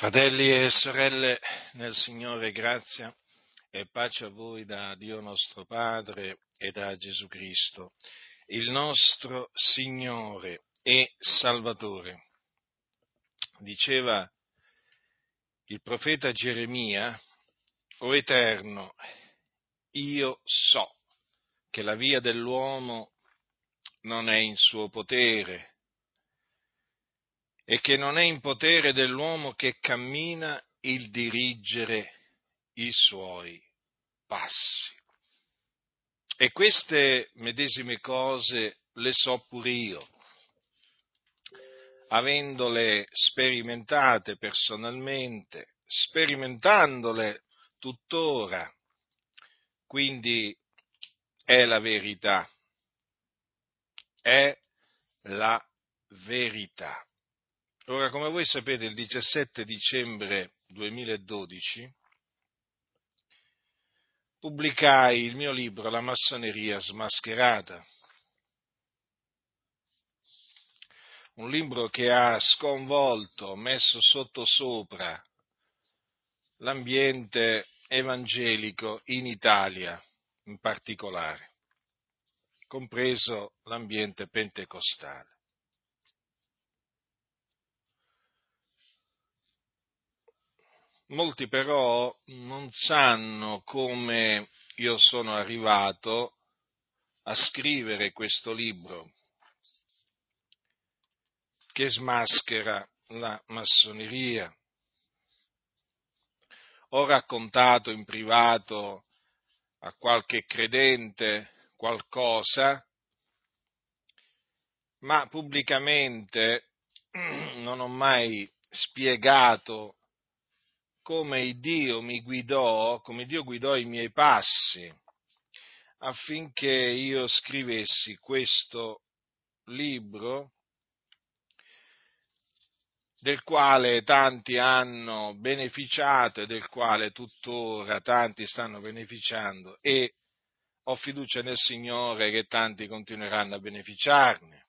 Fratelli e sorelle nel Signore, grazia e pace a voi da Dio nostro Padre e da Gesù Cristo, il nostro Signore e Salvatore. Diceva il profeta Geremia, O Eterno, io so che la via dell'uomo non è in suo potere, e che non è in potere dell'uomo che cammina il dirigere i suoi passi. E queste medesime cose le so pure io, avendole sperimentate personalmente, sperimentandole tuttora, quindi è la verità, è la verità. Ora, come voi sapete, il 17 dicembre 2012 pubblicai il mio libro La massoneria smascherata, un libro che ha sconvolto, messo sotto sopra l'ambiente evangelico in Italia in particolare, compreso l'ambiente pentecostale. Molti però non sanno come io sono arrivato a scrivere questo libro che smaschera la massoneria. Ho raccontato in privato a qualche credente qualcosa, ma pubblicamente non ho mai spiegato come Dio mi guidò, come Dio guidò i miei passi affinché io scrivessi questo libro del quale tanti hanno beneficiato e del quale tuttora tanti stanno beneficiando e ho fiducia nel Signore che tanti continueranno a beneficiarne.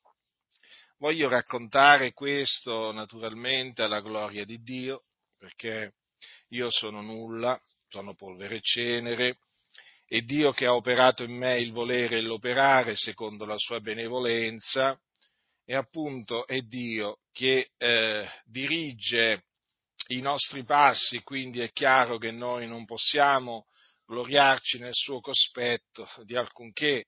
Voglio raccontare questo naturalmente alla gloria di Dio perché io sono nulla, sono polvere e cenere, e Dio che ha operato in me il volere e l'operare secondo la sua benevolenza, e appunto è Dio che eh, dirige i nostri passi, quindi è chiaro che noi non possiamo gloriarci nel suo cospetto di alcunché,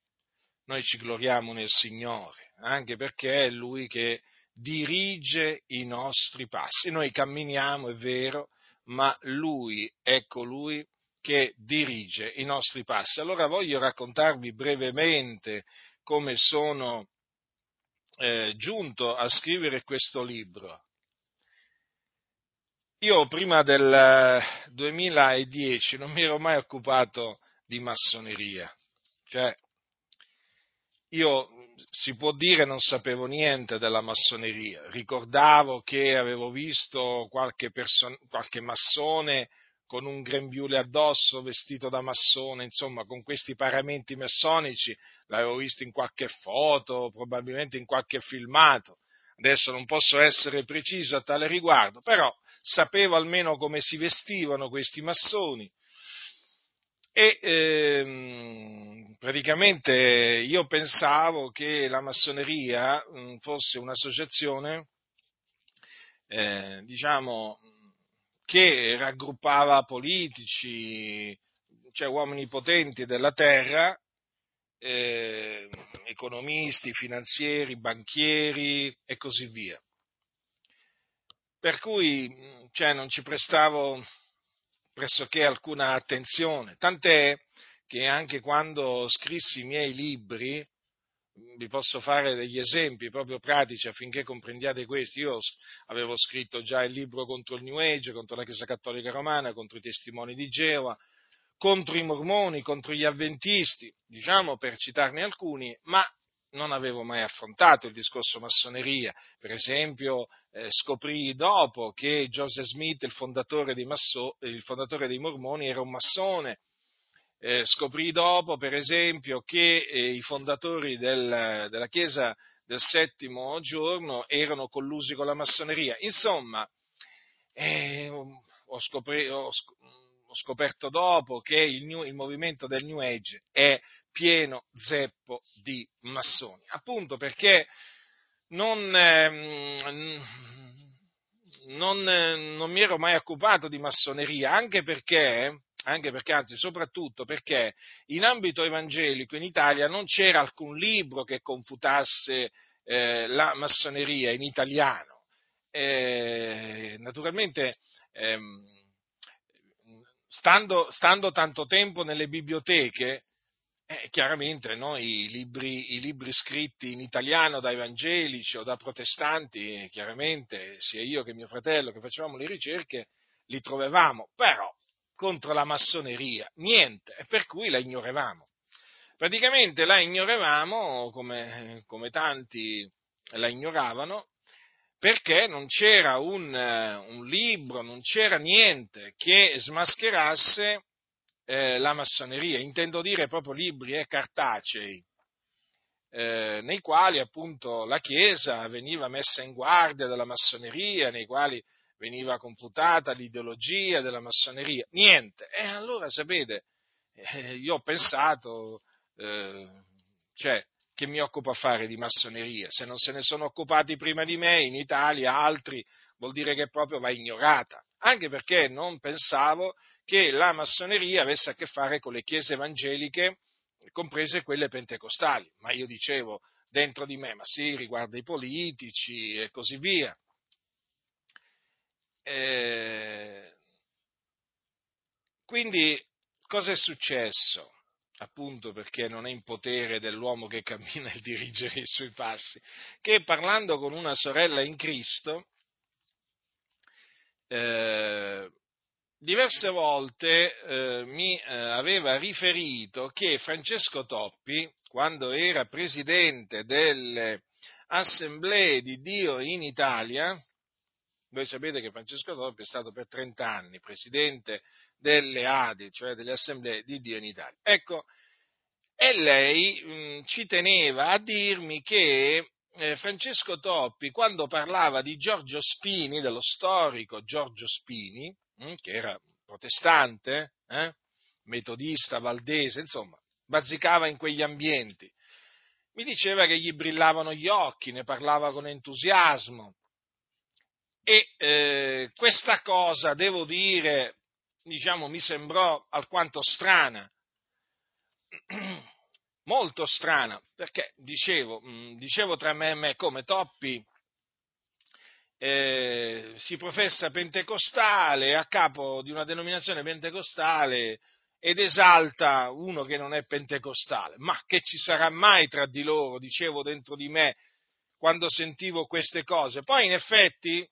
noi ci gloriamo nel Signore, anche perché è Lui che dirige i nostri passi. Noi camminiamo, è vero, ma lui è colui che dirige i nostri passi. Allora voglio raccontarvi brevemente come sono eh, giunto a scrivere questo libro. Io prima del 2010 non mi ero mai occupato di massoneria, cioè io si può dire non sapevo niente della massoneria, ricordavo che avevo visto qualche, person- qualche massone con un grembiule addosso vestito da massone, insomma con questi paramenti massonici, l'avevo visto in qualche foto, probabilmente in qualche filmato, adesso non posso essere preciso a tale riguardo, però sapevo almeno come si vestivano questi massoni, e ehm, praticamente io pensavo che la massoneria mh, mm, fosse un'associazione, eh, diciamo, che raggruppava politici, cioè uomini potenti della terra, eh, economisti, finanzieri, banchieri e così via. Per cui mm, cioè, non ci prestavo pressoché alcuna attenzione, tant'è che anche quando scrissi i miei libri, vi posso fare degli esempi proprio pratici affinché comprendiate questo. Io avevo scritto già il libro contro il New Age, contro la Chiesa Cattolica Romana, contro i testimoni di Geova, contro i mormoni, contro gli avventisti, diciamo per citarne alcuni, ma non avevo mai affrontato il discorso massoneria. Per esempio, eh, scoprì dopo che Joseph Smith, il fondatore, Masso, il fondatore dei mormoni, era un massone. Eh, scoprì dopo, per esempio, che eh, i fondatori del, della Chiesa del settimo giorno erano collusi con la massoneria. Insomma, eh, ho, scopri, ho, ho scoperto dopo che il, new, il, movimento del New Age è pieno zeppo di massoni, appunto perché non, eh, non, non mi ero mai occupato di massoneria, anche perché, anche perché, anzi soprattutto perché in ambito evangelico in Italia non c'era alcun libro che confutasse eh, la massoneria in italiano. Eh, naturalmente, ehm, stando, stando, tanto tempo nelle biblioteche, eh, chiaramente no, i, libri, i, libri, scritti in italiano da evangelici o da protestanti, chiaramente sia io che mio fratello che facevamo le ricerche, li trovavamo, però contro la massoneria niente, e per cui la ignoravamo. Praticamente la ignoravamo come, come tanti la ignoravano, perché non c'era un, un, libro, non c'era niente che smascherasse eh, la massoneria, intendo dire proprio libri e cartacei, eh, nei quali appunto la Chiesa veniva messa in guardia dalla massoneria, nei quali veniva confutata l'ideologia della massoneria. Niente. E allora sapete, eh, io ho pensato, eh, cioè, che mi occupo a fare di massoneria? Se non se ne sono occupati prima di me in Italia altri, vuol dire che proprio va ignorata. Anche perché non pensavo che la massoneria avesse a che fare con le chiese evangeliche, comprese quelle pentecostali. Ma io dicevo dentro di me, ma sì, riguarda i politici e così via. Eh, quindi cosa è successo? Appunto perché non è in potere dell'uomo che cammina il dirigere i suoi passi, che parlando con una sorella in Cristo, eh, diverse volte eh, mi eh, aveva riferito che Francesco Toppi, quando era presidente delle assemblee di Dio in Italia, voi sapete che Francesco Toppi è stato per 30 anni presidente delle ADI, cioè delle assemblee di Dio in Italia. Ecco, e lei mh, ci teneva a dirmi che eh, Francesco Toppi, quando parlava di Giorgio Spini, dello storico Giorgio Spini, Mm, che era protestante, eh? metodista, valdese, insomma, bazzicava in quegli ambienti. Mi diceva che gli brillavano gli occhi, ne parlava con entusiasmo. E eh, questa cosa, devo dire, diciamo, mi sembrò alquanto strana, molto strana, perché dicevo, mm, dicevo tra me e me come Toppi eh, si professa pentecostale, a capo di una denominazione pentecostale ed esalta uno che non è pentecostale. Ma che ci sarà mai tra di loro, dicevo dentro di me quando sentivo queste cose. Poi in effetti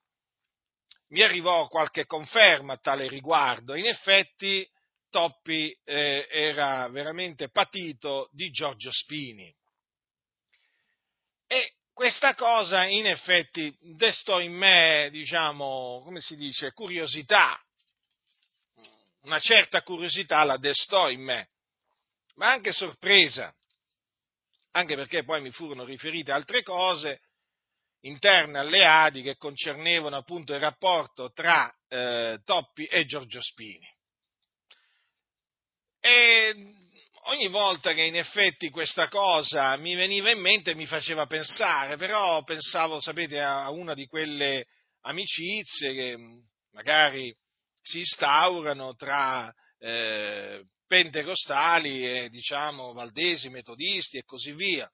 mi arrivò qualche conferma a tale riguardo. In effetti Toppi eh, era veramente patito di Giorgio Spini. E questa cosa in effetti destò in me, diciamo, come si dice, curiosità, una certa curiosità la destò in me, ma anche sorpresa, anche perché poi mi furono riferite altre cose interne alle Adi che concernevano appunto il rapporto tra eh, Toppi e Giorgio Spini. E ogni volta che in effetti questa cosa mi veniva in mente mi faceva pensare, però pensavo, sapete, a una di quelle amicizie che magari si instaurano tra eh, pentecostali e diciamo valdesi, metodisti e così via.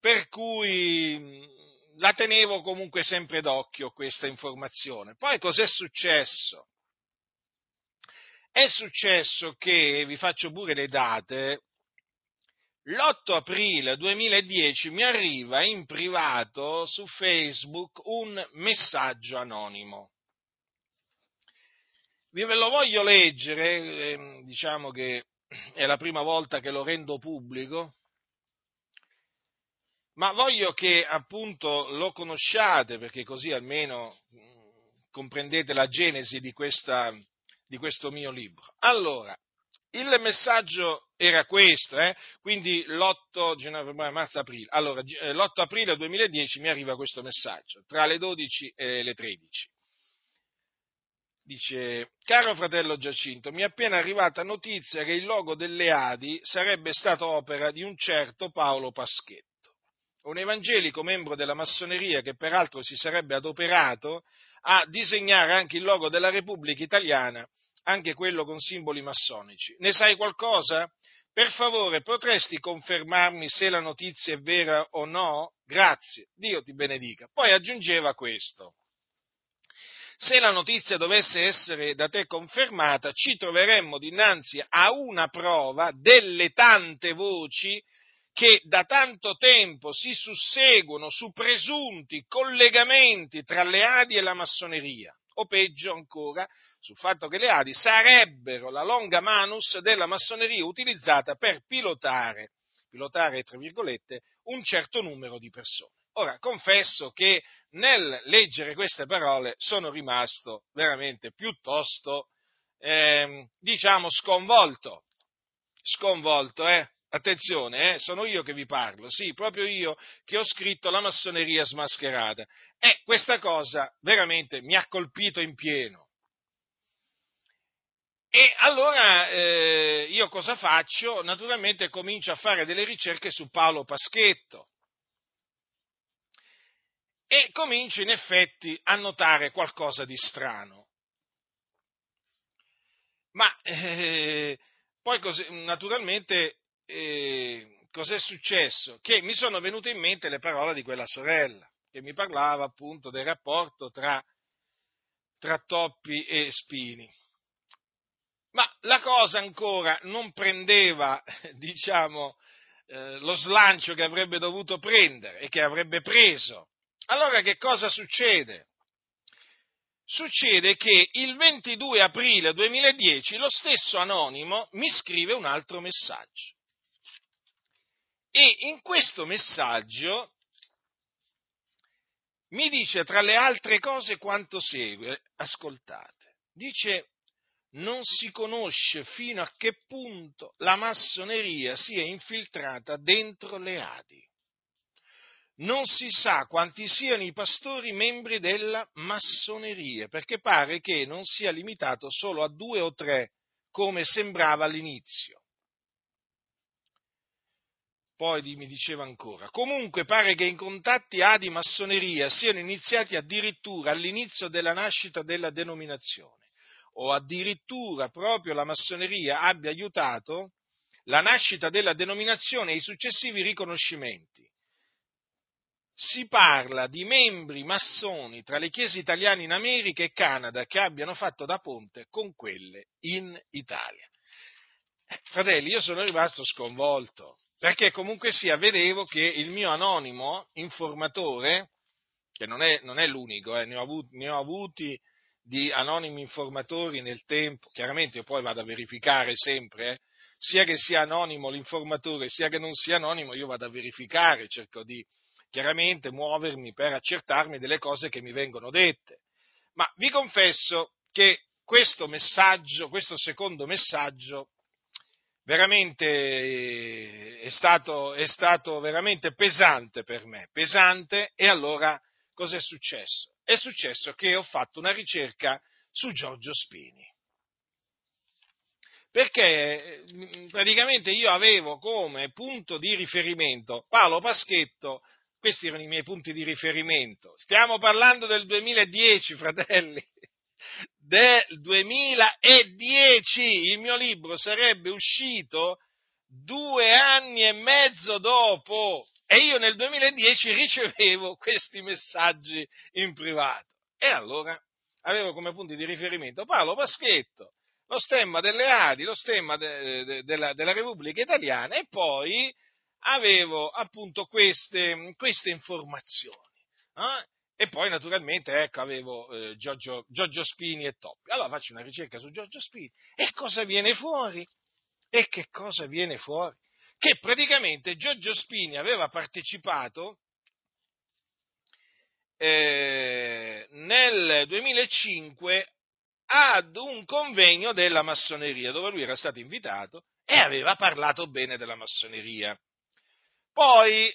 Per cui la tenevo comunque sempre d'occhio questa informazione. Poi cos'è successo? È successo che, vi faccio pure le date, l'8 aprile 2010 mi arriva in privato su Facebook un messaggio anonimo. Vi ve lo voglio leggere, ehm, diciamo che è la prima volta che lo rendo pubblico, ma voglio che appunto lo conosciate perché così almeno mm, comprendete la genesi di questa, di questo mio libro. Allora, il messaggio era questo, eh? quindi l'8 gennaio, febbraio, marzo, aprile. Allora, eh, l'8 aprile 2010 mi arriva questo messaggio, tra le 12 e le 13. dice, caro fratello Giacinto, mi è appena arrivata notizia che il logo delle Adi sarebbe stato opera di un certo Paolo Paschetto un evangelico membro della massoneria che peraltro si sarebbe adoperato a disegnare anche il logo della Repubblica Italiana, anche quello con simboli massonici. Ne sai qualcosa? Per favore, potresti confermarmi se la notizia è vera o no? Grazie, Dio ti benedica. Poi aggiungeva questo. Se la notizia dovesse essere da te confermata, ci troveremmo dinanzi a una prova delle tante voci che da tanto tempo si susseguono su presunti collegamenti tra le Adi e la massoneria, o peggio ancora, sul fatto che le Adi sarebbero la longa manus della massoneria utilizzata per pilotare, pilotare tra virgolette, un certo numero di persone. Ora, confesso che nel leggere queste parole sono rimasto veramente piuttosto, eh, diciamo, sconvolto. Sconvolto, eh? Attenzione, eh, sono io che vi parlo, sì, proprio io che ho scritto la massoneria smascherata. E questa cosa veramente mi ha colpito in pieno. E allora eh, io cosa faccio? Naturalmente comincio a fare delle ricerche su Paolo Paschetto e comincio in effetti a notare qualcosa di strano. Ma eh, poi così, naturalmente eh, cos'è successo? Che mi sono venute in mente le parole di quella sorella, che mi parlava appunto del rapporto tra, tra Toppi e Spini. Ma la cosa ancora non prendeva, diciamo, eh, lo slancio che avrebbe dovuto prendere e che avrebbe preso. Allora che cosa succede? Succede che il 22 aprile 2010 lo stesso anonimo mi scrive un altro messaggio. E in questo messaggio mi dice tra le altre cose quanto segue, ascoltate, dice non si conosce fino a che punto la massoneria sia infiltrata dentro le Adi. Non si sa quanti siano i pastori membri della massoneria, perché pare che non sia limitato solo a due o tre, come sembrava all'inizio. Poi mi diceva ancora, comunque pare che i contatti di massoneria siano iniziati addirittura all'inizio della nascita della denominazione, o addirittura proprio la massoneria abbia aiutato la nascita della denominazione e i successivi riconoscimenti. Si parla di membri massoni tra le chiese italiane in America e Canada che abbiano fatto da ponte con quelle in Italia. Eh, fratelli, io sono rimasto sconvolto perché comunque sia, vedevo che il mio anonimo informatore, che non è, non è l'unico, eh, ne, ho avuti, ne, ho avuti, di anonimi informatori nel tempo, chiaramente io poi vado a verificare sempre, eh, sia che sia anonimo l'informatore, sia che non sia anonimo, io vado a verificare, cerco di chiaramente muovermi per accertarmi delle cose che mi vengono dette. Ma vi confesso che questo messaggio, questo secondo messaggio, veramente eh, è stato, è stato veramente pesante per me, pesante e allora cos'è successo? È successo che ho fatto una ricerca su Giorgio Spini. Perché mm, praticamente io avevo come punto di riferimento Paolo Paschetto, questi erano i miei punti di riferimento. Stiamo parlando del 2010, fratelli del 2010. Il mio libro sarebbe uscito due anni e mezzo dopo e io nel 2010 ricevevo questi messaggi in privato. E allora avevo come punti di riferimento Paolo Paschetto, lo stemma delle Adi, lo stemma de, de, della, della, Repubblica Italiana e poi avevo appunto queste, queste informazioni. Eh? E poi naturalmente ecco, avevo eh, Giorgio, Giorgio, Spini e Toppi. Allora faccio una ricerca su Giorgio Spini e cosa viene fuori? E che cosa viene fuori? Che praticamente Giorgio Spini aveva partecipato eh, nel 2005 ad un convegno della massoneria dove lui era stato invitato e aveva parlato bene della massoneria. Poi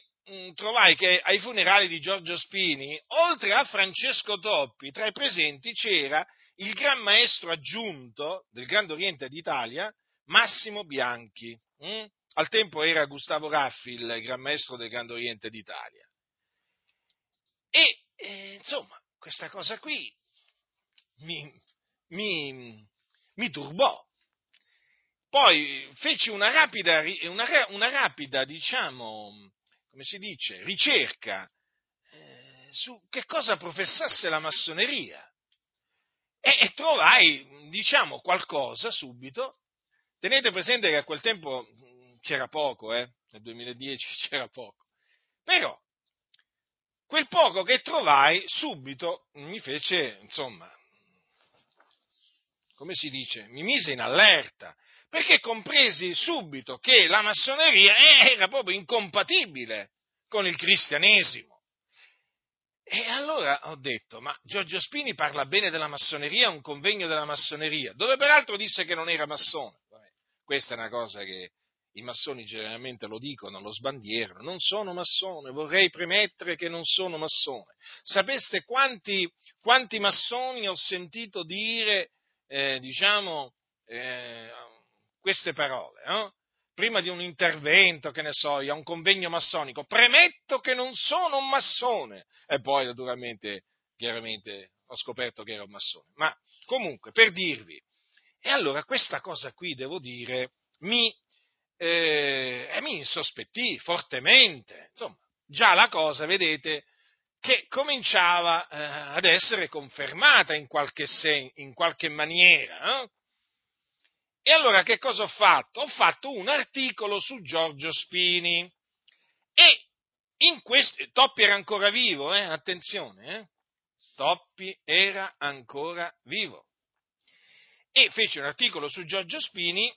trovai che ai funerali di Giorgio Spini, oltre a Francesco Toppi, tra i presenti c'era il gran maestro aggiunto del Grande Oriente d'Italia, Massimo Bianchi. Mh? Al tempo era Gustavo Raffi il gran maestro del Grande Oriente d'Italia. E eh, insomma, questa cosa qui mi, mi, mi turbò. Poi feci una rapida, una, una rapida, diciamo, come si dice, ricerca eh, su che cosa professasse la massoneria. E, e, trovai, diciamo, qualcosa subito. Tenete presente che a quel tempo c'era poco, eh? nel 2010 c'era poco. Però, quel poco che trovai subito mi fece, insomma, come si dice, mi mise in allerta, perché compresi subito che la massoneria era proprio incompatibile con il cristianesimo. E allora ho detto, ma Giorgio Spini parla bene della massoneria, a un convegno della massoneria, dove peraltro disse che non era massone. Questa è una cosa che i massoni generalmente lo dicono, lo sbandierano, non sono massone, vorrei premettere che non sono massone. Sapeste quanti, quanti massoni ho sentito dire, eh, diciamo, eh, queste parole? Eh? Prima di un intervento, che ne so, a un convegno massonico, premetto che non sono un massone. E poi, naturalmente, chiaramente, ho scoperto che era un massone. Ma comunque, per dirvi, e allora questa cosa qui, devo dire, mi eh, mi insospettì fortemente. Insomma, già la cosa, vedete, che cominciava eh, ad essere confermata in qualche, sen- in qualche maniera. Eh? E allora che cosa ho fatto? Ho fatto un articolo su Giorgio Spini e in questo, Toppi era ancora vivo, eh? attenzione, eh? Toppi era ancora vivo. E fece un articolo su Giorgio Spini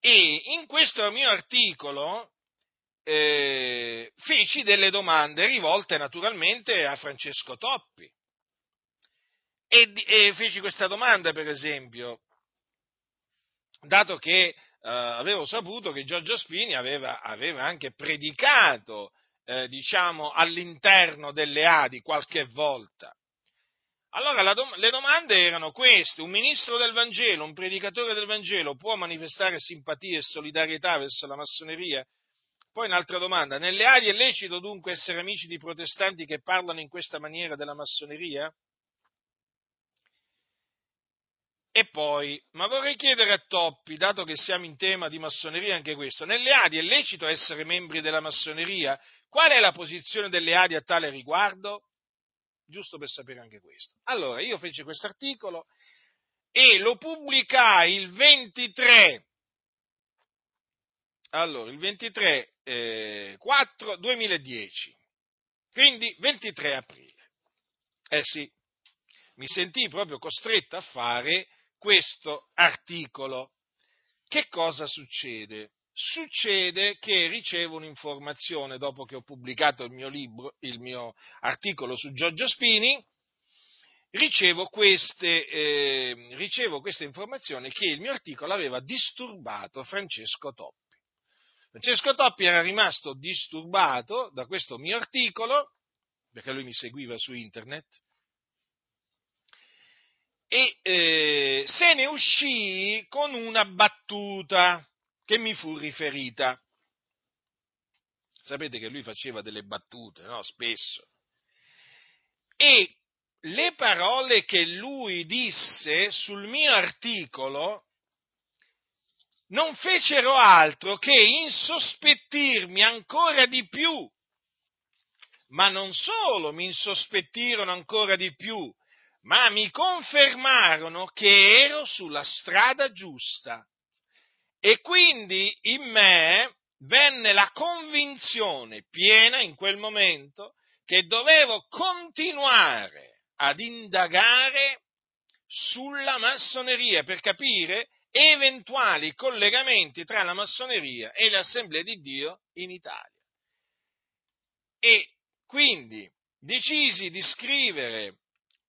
e in questo mio articolo eh, feci delle domande rivolte naturalmente a Francesco Toppi. E, e feci questa domanda, per esempio, dato che eh, avevo saputo che Giorgio Spini aveva, aveva anche predicato, eh, diciamo, all'interno delle Adi qualche volta. Allora dom- le domande erano queste, un ministro del Vangelo, un predicatore del Vangelo può manifestare simpatia e solidarietà verso la massoneria? Poi un'altra domanda, nelle aree è lecito dunque essere amici di protestanti che parlano in questa maniera della massoneria? E poi, ma vorrei chiedere a Toppi, dato che siamo in tema di massoneria anche questo, nelle Adi è lecito essere membri della massoneria? Qual è la posizione delle Adi a tale riguardo? giusto per sapere anche questo. Allora, io feci questo articolo e lo pubblicai il 23, allora, il 23 eh, 4 2010, quindi 23 aprile. Eh sì, mi sentii proprio costretto a fare questo articolo. Che cosa succede? succede che ricevo un'informazione dopo che ho pubblicato il mio libro, il mio articolo su Giorgio Spini, ricevo, queste, eh, ricevo questa informazione che il mio articolo aveva disturbato Francesco Toppi. Francesco Toppi era rimasto disturbato da questo mio articolo, perché lui mi seguiva su internet, e eh, se ne uscì con una battuta che mi fu riferita. Sapete che lui faceva delle battute, no? Spesso. E le parole che lui disse sul mio articolo non fecero altro che insospettirmi ancora di più. Ma non solo mi insospettirono ancora di più, ma mi confermarono che ero sulla strada giusta. E quindi in me venne la convinzione piena in quel momento che dovevo continuare ad indagare sulla massoneria per capire eventuali collegamenti tra la massoneria e le assemblee di Dio in Italia. E quindi decisi di scrivere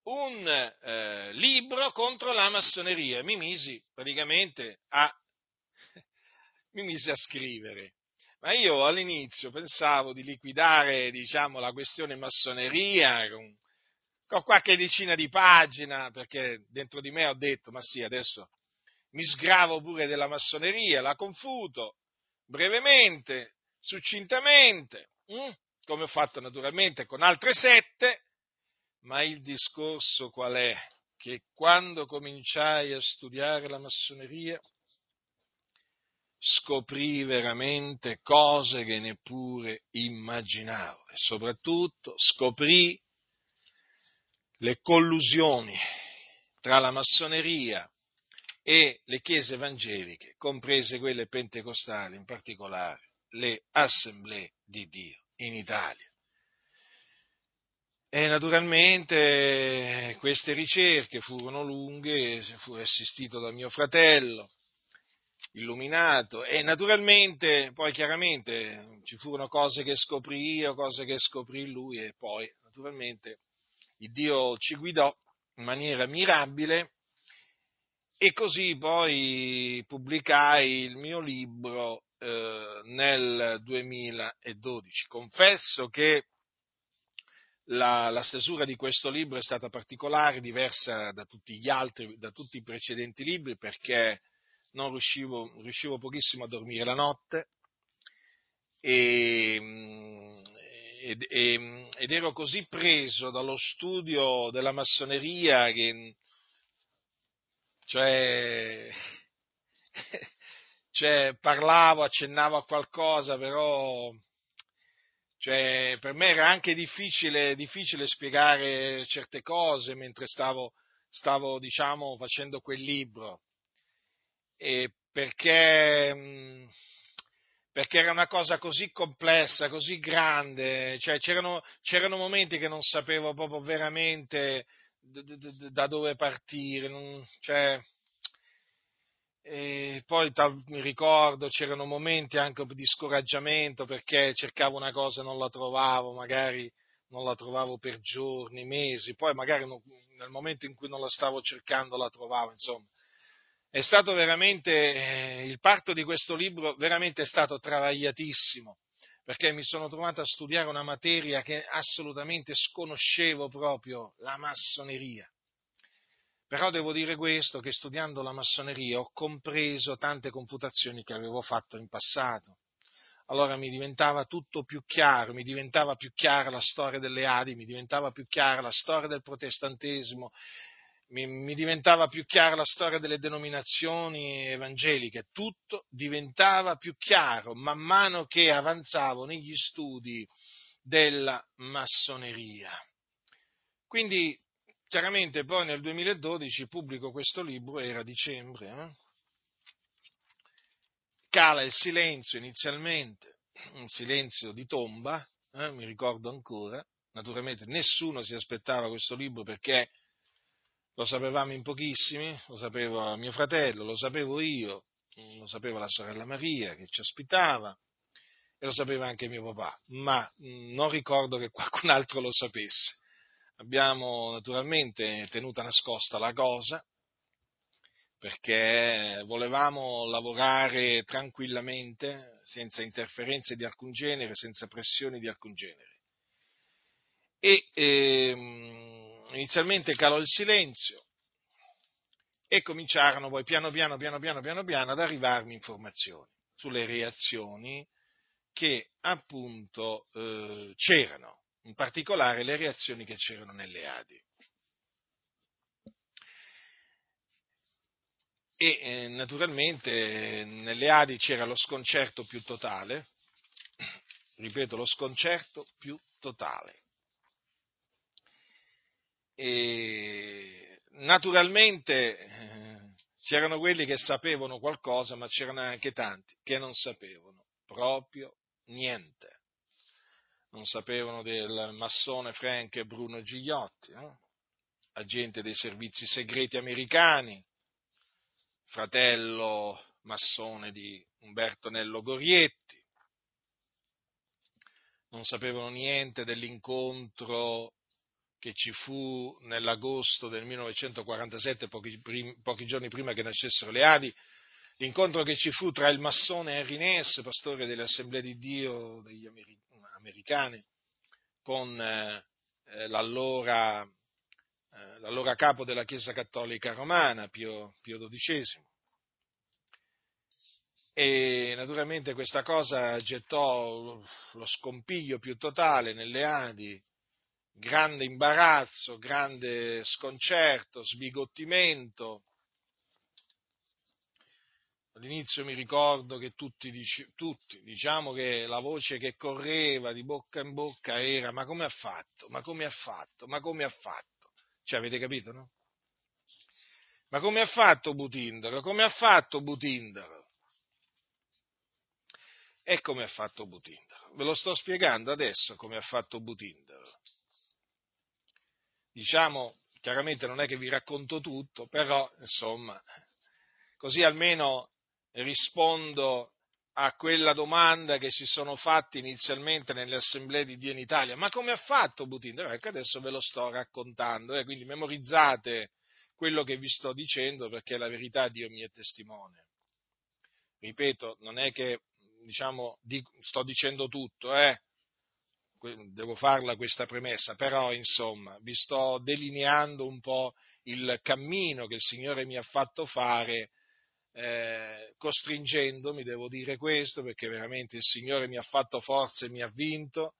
un eh, libro contro la massoneria. Mi misi praticamente a mi mise a scrivere. Ma io all'inizio pensavo di liquidare, diciamo, la questione massoneria con, con qualche decina di pagine, perché dentro di me ho detto, ma sì, adesso mi sgravo pure della massoneria, la confuto brevemente, succintamente, hm? come ho fatto naturalmente con altre sette, ma il discorso qual è? Che quando cominciai a studiare la massoneria, scoprì veramente cose che neppure immaginavo e soprattutto scoprì le collusioni tra la massoneria e le chiese evangeliche, comprese quelle pentecostali, in particolare le assemblee di Dio in Italia. E naturalmente queste ricerche furono lunghe, fu assistito da mio fratello, illuminato e naturalmente poi chiaramente ci furono cose che scoprì io, cose che scoprì lui e poi naturalmente il Dio ci guidò in maniera mirabile e così poi pubblicai il mio libro eh, nel 2012. Confesso che la, la, stesura di questo libro è stata particolare, diversa da tutti gli altri, da tutti i precedenti libri perché non riuscivo, riuscivo pochissimo a dormire la notte e, ed, ed, ero così preso dallo studio della massoneria che cioè, cioè parlavo, accennavo a qualcosa, però cioè, per me era anche difficile, difficile spiegare certe cose mentre stavo, stavo diciamo, facendo quel libro. E perché, perché, era una cosa così complessa, così grande, cioè c'erano, c'erano momenti che non sapevo proprio veramente da dove partire, non, cioè, e poi tal, mi ricordo c'erano momenti anche di scoraggiamento perché cercavo una cosa e non la trovavo, magari non la trovavo per giorni, mesi, poi magari non, nel momento in cui non la stavo cercando la trovavo, insomma. È stato veramente, eh, il parto di questo libro veramente è stato travagliatissimo, perché mi sono trovato a studiare una materia che assolutamente sconoscevo proprio, la massoneria. Però devo dire questo, che studiando la massoneria ho compreso tante confutazioni che avevo fatto in passato. Allora mi diventava tutto più chiaro, mi diventava più chiara la storia delle Adi, mi diventava più chiara la storia del protestantesimo, mi, mi diventava più chiara la storia delle denominazioni evangeliche, tutto diventava più chiaro man mano che avanzavo negli studi della massoneria. Quindi, chiaramente poi nel 2012 pubblico questo libro, era dicembre, eh? cala il silenzio inizialmente, un silenzio di tomba, eh? mi ricordo ancora, naturalmente nessuno si aspettava questo libro perché lo sapevamo in pochissimi, lo sapeva mio fratello, lo sapevo io, lo sapeva la sorella Maria che ci ospitava e lo sapeva anche mio papà, ma non ricordo che qualcun altro lo sapesse. Abbiamo naturalmente tenuta nascosta la cosa perché volevamo lavorare tranquillamente, senza interferenze di alcun genere, senza pressioni di alcun genere. E ehm, inizialmente calò il silenzio e cominciarono poi piano piano, piano piano, piano piano ad arrivarmi informazioni sulle reazioni che appunto eh, c'erano, in particolare le reazioni che c'erano nelle Adi. E eh, naturalmente nelle Adi c'era lo sconcerto più totale, ripeto, lo sconcerto più totale. E naturalmente eh, c'erano quelli che sapevano qualcosa, ma c'erano anche tanti che non sapevano proprio niente. Non sapevano del massone Frank Bruno Gigliotti, no? agente dei servizi segreti americani, fratello massone di Umberto Nello Gorietti. Non sapevano niente dell'incontro che ci fu nell'agosto del 1947, pochi, prim, pochi giorni prima che nascessero le Adi, l'incontro che ci fu tra il massone Henry Ness, pastore delle Assemblee di Dio degli Ameri- americani, con eh, eh l'allora, eh, l'allora, capo della Chiesa Cattolica Romana, Pio, Pio XII. E naturalmente questa cosa gettò lo scompiglio più totale nelle Adi, grande imbarazzo, grande sconcerto, sbigottimento, All'inizio mi ricordo che tutti, tutti, diciamo che la voce che correva di bocca in bocca era ma come ha fatto? Ma come ha fatto? Ma come ha fatto? Cioè, avete capito, no? Ma come ha fatto Butindaro? Come ha fatto Butindaro? E come ha fatto Butindaro? Ve lo sto spiegando adesso come ha fatto Butindaro. Diciamo, chiaramente non è che vi racconto tutto, però, insomma, così almeno rispondo a quella domanda che si sono fatti inizialmente nelle assemblee di Dio in Italia. Ma come ha fatto Butindaro? Ecco, adesso ve lo sto raccontando, eh, quindi memorizzate quello che vi sto dicendo perché la verità Dio mi è testimone. Ripeto, non è che diciamo, sto dicendo tutto, eh? Devo farla questa premessa, però insomma vi sto delineando un po' il cammino che il Signore mi ha fatto fare eh, costringendomi, devo dire questo, perché veramente il Signore mi ha fatto forza e mi ha vinto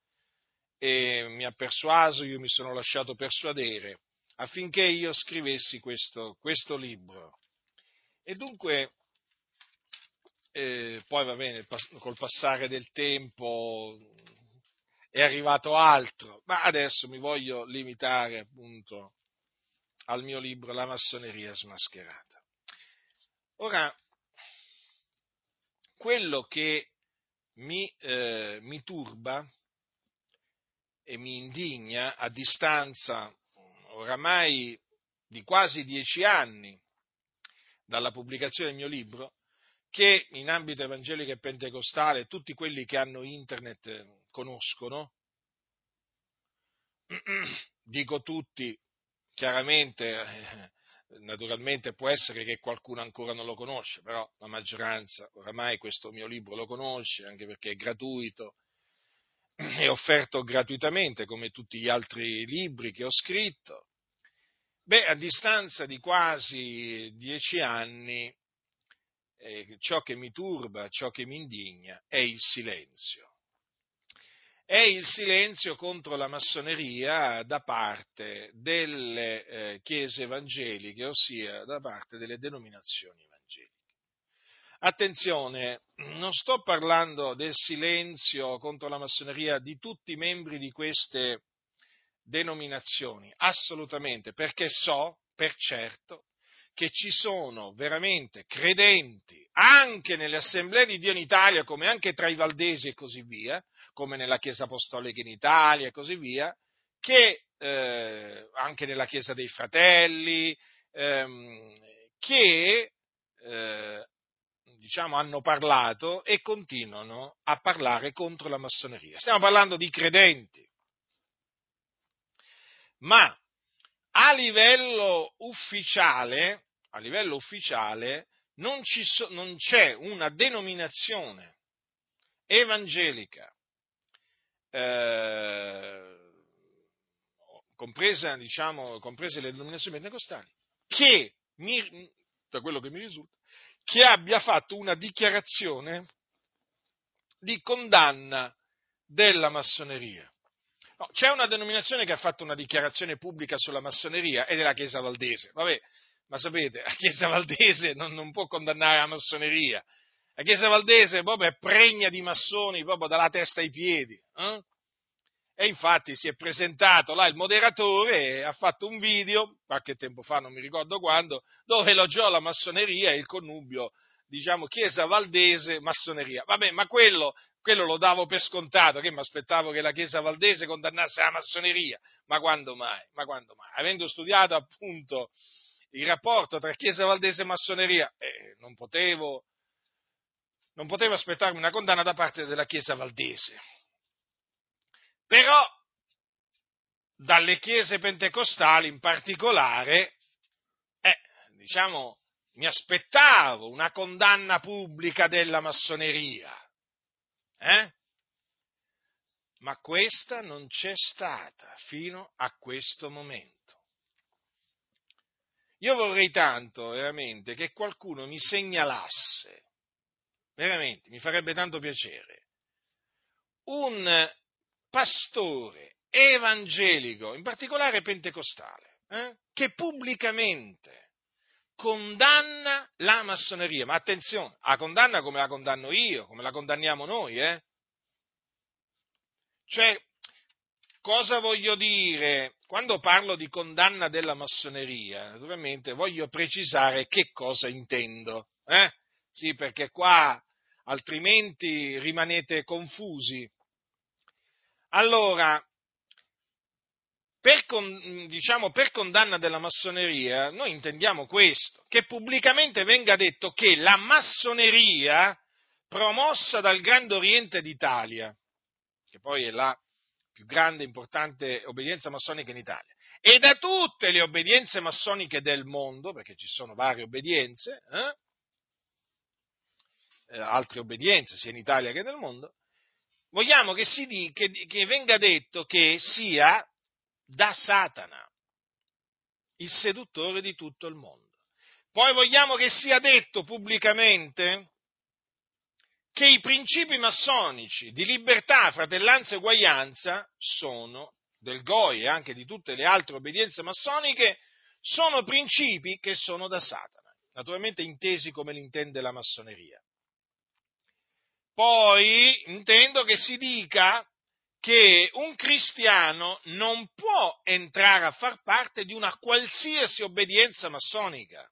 e mi ha persuaso, io mi sono lasciato persuadere affinché io scrivessi questo, questo libro. E dunque, eh, poi va bene, col passare del tempo è arrivato altro, ma adesso mi voglio limitare appunto al mio libro La massoneria smascherata. Ora, quello che mi, eh, mi turba e mi indigna a distanza oramai di quasi dieci anni dalla pubblicazione del mio libro, che in ambito evangelico e pentecostale tutti quelli che hanno internet conoscono, dico tutti, chiaramente eh, naturalmente può essere che qualcuno ancora non lo conosce, però la maggioranza oramai questo mio libro lo conosce, anche perché è gratuito, è offerto gratuitamente come tutti gli altri libri che ho scritto. Beh, a distanza di quasi dieci anni, eh, ciò che mi turba, ciò che mi indigna è il silenzio è il silenzio contro la massoneria da parte delle eh, chiese evangeliche, ossia da parte delle denominazioni evangeliche. Attenzione, non sto parlando del silenzio contro la massoneria di tutti i membri di queste denominazioni, assolutamente, perché so per certo che ci sono veramente credenti anche nelle assemblee di Dio in Italia, come anche tra i valdesi e così via, come nella Chiesa Apostolica in Italia e così via, che eh, anche nella Chiesa dei Fratelli, ehm, che eh, diciamo, hanno parlato e continuano a parlare contro la massoneria. Stiamo parlando di credenti. Ma a livello ufficiale, a livello ufficiale non, so, non c'è una denominazione evangelica eh, compresa, diciamo, comprese le denominazioni pentecostali, che, mi, da quello che mi risulta, che abbia fatto una dichiarazione di condanna della massoneria. No, c'è una denominazione che ha fatto una dichiarazione pubblica sulla massoneria ed è la Chiesa Valdese. Vabbè, ma sapete, la Chiesa Valdese non, non può condannare la massoneria, la Chiesa Valdese proprio è pregna di massoni proprio dalla testa ai piedi. Eh? E infatti si è presentato là il moderatore e ha fatto un video, qualche tempo fa, non mi ricordo quando, dove elogiò la massoneria e il connubio, diciamo, Chiesa Valdese, massoneria. Vabbè, ma quello, quello lo davo per scontato, che mi aspettavo che la Chiesa Valdese condannasse la massoneria. Ma quando mai? Ma quando mai? Avendo studiato appunto il rapporto tra Chiesa Valdese e massoneria, eh, non potevo non potevo aspettarmi una condanna da parte della Chiesa valdese. Però dalle chiese pentecostali in particolare, eh, diciamo, mi aspettavo una condanna pubblica della massoneria, eh? ma questa non c'è stata fino a questo momento. Io vorrei tanto, veramente, che qualcuno mi segnalasse, veramente, mi farebbe tanto piacere, un pastore evangelico, in particolare pentecostale, eh, che pubblicamente condanna la massoneria, ma attenzione, la condanna come la condanno io, come la condanniamo noi, eh? Cioè, cosa voglio dire? Quando parlo di condanna della massoneria, naturalmente voglio precisare che cosa intendo. Eh? Sì, perché qua altrimenti rimanete confusi. Allora, per, diciamo, per condanna della massoneria noi intendiamo questo, che pubblicamente venga detto che la massoneria promossa dal Grande Oriente d'Italia, che poi è la più grande e importante obbedienza massonica in Italia, e da tutte le obbedienze massoniche del mondo, perché ci sono varie obbedienze, eh? Eh, altre obbedienze sia in Italia che nel mondo, vogliamo che, si di, che, che venga detto che sia da Satana, il seduttore di tutto il mondo. Poi vogliamo che sia detto pubblicamente che i principi massonici di libertà, fratellanza e uguaglianza sono del GOI e anche di tutte le altre obbedienze massoniche, sono principi che sono da Satana, naturalmente intesi come l'intende la massoneria. Poi intendo che si dica che un cristiano non può entrare a far parte di una qualsiasi obbedienza massonica.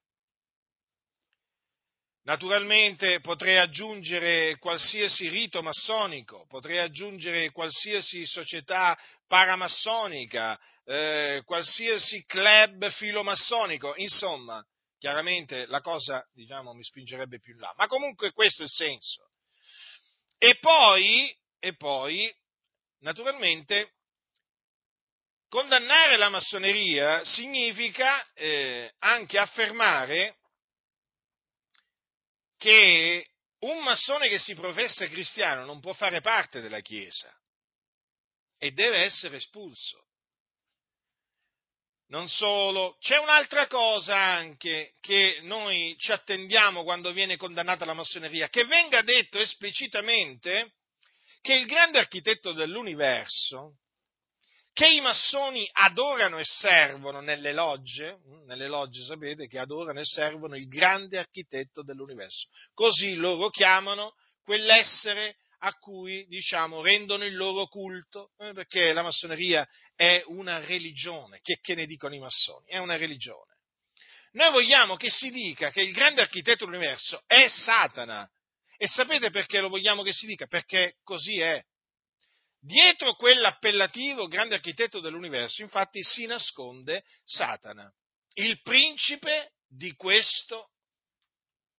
Naturalmente potrei aggiungere qualsiasi rito massonico, potrei aggiungere qualsiasi società paramassonica, eh, qualsiasi club filomassonico, insomma, chiaramente la cosa, diciamo, mi spingerebbe più in là. Ma comunque questo è il senso. E poi, e poi naturalmente, condannare la massoneria significa eh, anche affermare che un massone che si professa cristiano non può fare parte della Chiesa e deve essere espulso. Non solo, c'è un'altra cosa anche che noi ci attendiamo quando viene condannata la massoneria, che venga detto esplicitamente che il grande architetto dell'universo, che i massoni adorano e servono nelle logge, mm, nelle logge sapete che adorano e servono il grande architetto dell'universo, così loro chiamano quell'essere a cui diciamo rendono il loro culto, eh, perché la massoneria è una religione, che, che ne dicono i massoni? È una religione. Noi vogliamo che si dica che il grande architetto dell'universo è Satana. E sapete perché lo vogliamo che si dica? Perché così è. Dietro quell'appellativo grande architetto dell'universo, infatti, si nasconde Satana, il principe di questo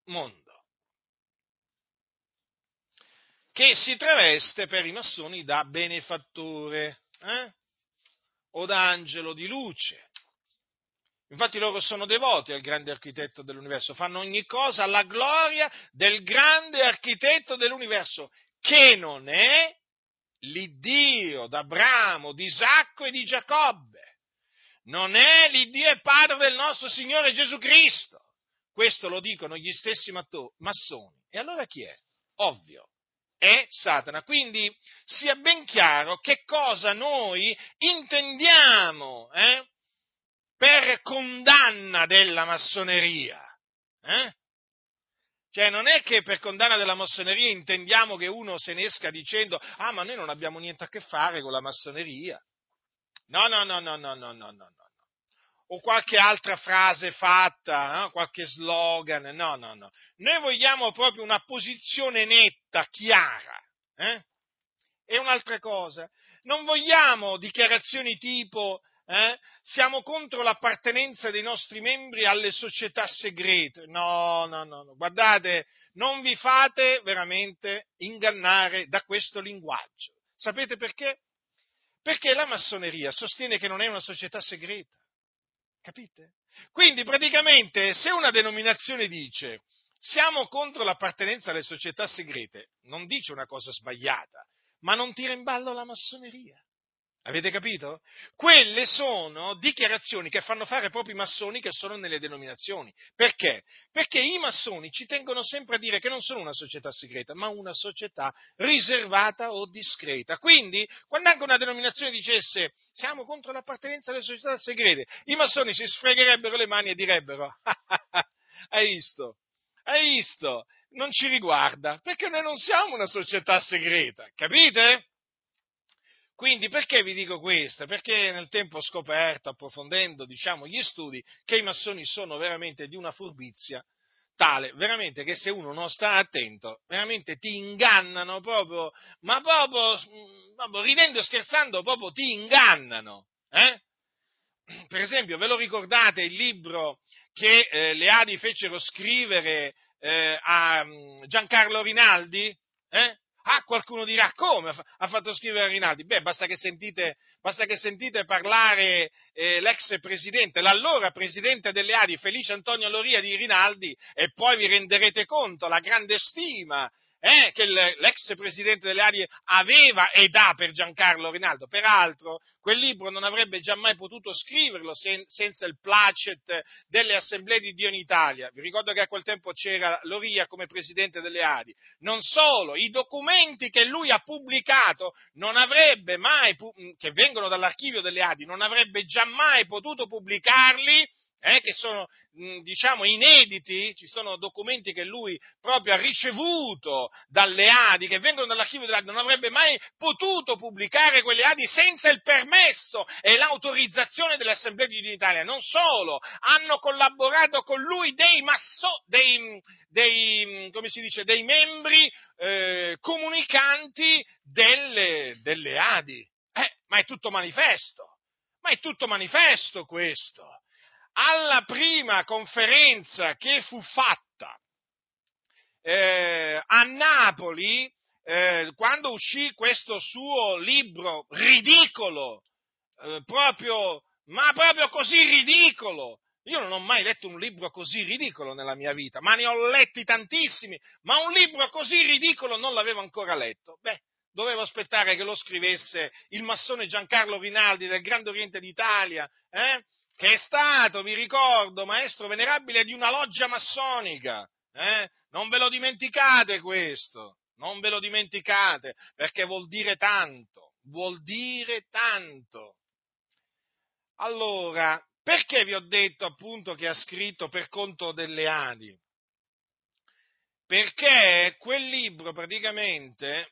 mondo, che si traveste per i massoni da benefattore eh? O da angelo di luce. Infatti loro sono devoti al grande architetto dell'universo, fanno ogni cosa alla gloria del grande architetto dell'universo, che non è l'Iddio d'Abramo, di Isacco e di Giacobbe. Non è l'Iddio e Padre del nostro Signore Gesù Cristo. Questo lo dicono gli stessi massoni. E allora chi è? Ovvio, è Satana. Quindi sia ben chiaro che cosa noi intendiamo eh, per condanna della massoneria. Eh? Cioè non è che per condanna della massoneria intendiamo che uno se ne esca dicendo ah ma noi non abbiamo niente a che fare con la massoneria. No, no, no, no, no, no, no, no. O qualche altra frase fatta, eh? qualche slogan, no, no, no. Noi vogliamo proprio una posizione netta, chiara. Eh? E un'altra cosa, non vogliamo dichiarazioni tipo eh? Siamo contro l'appartenenza dei nostri membri alle società segrete. No, no, no, no. Guardate, non vi fate veramente ingannare da questo linguaggio. Sapete perché? Perché la massoneria sostiene che non è una società segreta. Capite? Quindi praticamente se una denominazione dice siamo contro l'appartenenza alle società segrete, non dice una cosa sbagliata, ma non tira in ballo la massoneria. Avete capito? Quelle sono dichiarazioni che fanno fare proprio i massoni che sono nelle denominazioni. Perché? Perché i massoni ci tengono sempre a dire che non sono una società segreta, ma una società riservata o discreta. Quindi, quando anche una denominazione dicesse siamo contro l'appartenenza alle società segrete, i massoni si sfregherebbero le mani e direbbero hai visto? Hai visto? Non ci riguarda, perché noi non siamo una società segreta, capite? Quindi perché vi dico questo? Perché nel tempo ho scoperto, approfondendo diciamo, gli studi, che i massoni sono veramente di una furbizia tale, veramente che se uno non sta attento, veramente ti ingannano proprio, ma proprio, proprio ridendo e scherzando, proprio ti ingannano. Eh? Per esempio, ve lo ricordate il libro che eh, le Adi fecero scrivere eh, a mm, Giancarlo Rinaldi? Eh? Ah, qualcuno dirà come ha fatto scrivere Rinaldi? Beh, basta che sentite, basta che sentite parlare eh, l'ex presidente, l'allora presidente delle Adi, Felice Antonio Loria di Rinaldi, e poi vi renderete conto la grande stima eh, che l'ex presidente delle Adi aveva ed ha per Giancarlo Rinaldo. Peraltro, quel libro non avrebbe mai potuto scriverlo sen- senza il placet delle assemblee di Dio in Italia. Vi ricordo che a quel tempo c'era Loria come presidente delle Adi. Non solo, i documenti che lui ha pubblicato non avrebbe mai, che vengono dall'archivio delle Adi, non avrebbe mai potuto pubblicarli eh, che sono diciamo inediti, ci sono documenti che lui proprio ha ricevuto dalle Adi, che vengono dall'archivio delle Adi, non avrebbe mai potuto pubblicare quelle Adi senza il permesso e l'autorizzazione dell'Assemblea di Italia. Non solo, hanno collaborato con lui dei, masso, dei, dei, dice, dei membri eh, comunicanti delle, delle Adi. Eh, ma è tutto manifesto, ma è tutto manifesto questo alla prima conferenza che fu fatta eh, a Napoli, eh, quando uscì questo suo libro ridicolo, eh, proprio, ma proprio così ridicolo. Io non ho mai letto un libro così ridicolo nella mia vita, ma ne ho letti tantissimi, ma un libro così ridicolo non l'avevo ancora letto. Beh, dovevo aspettare che lo scrivesse il massone Giancarlo Rinaldi del Grande Oriente d'Italia, eh? Che è stato, vi ricordo, maestro venerabile di una loggia massonica. Eh? Non ve lo dimenticate questo, non ve lo dimenticate, perché vuol dire tanto, vuol dire tanto. Allora, perché vi ho detto appunto che ha scritto per conto delle Adi? Perché quel libro praticamente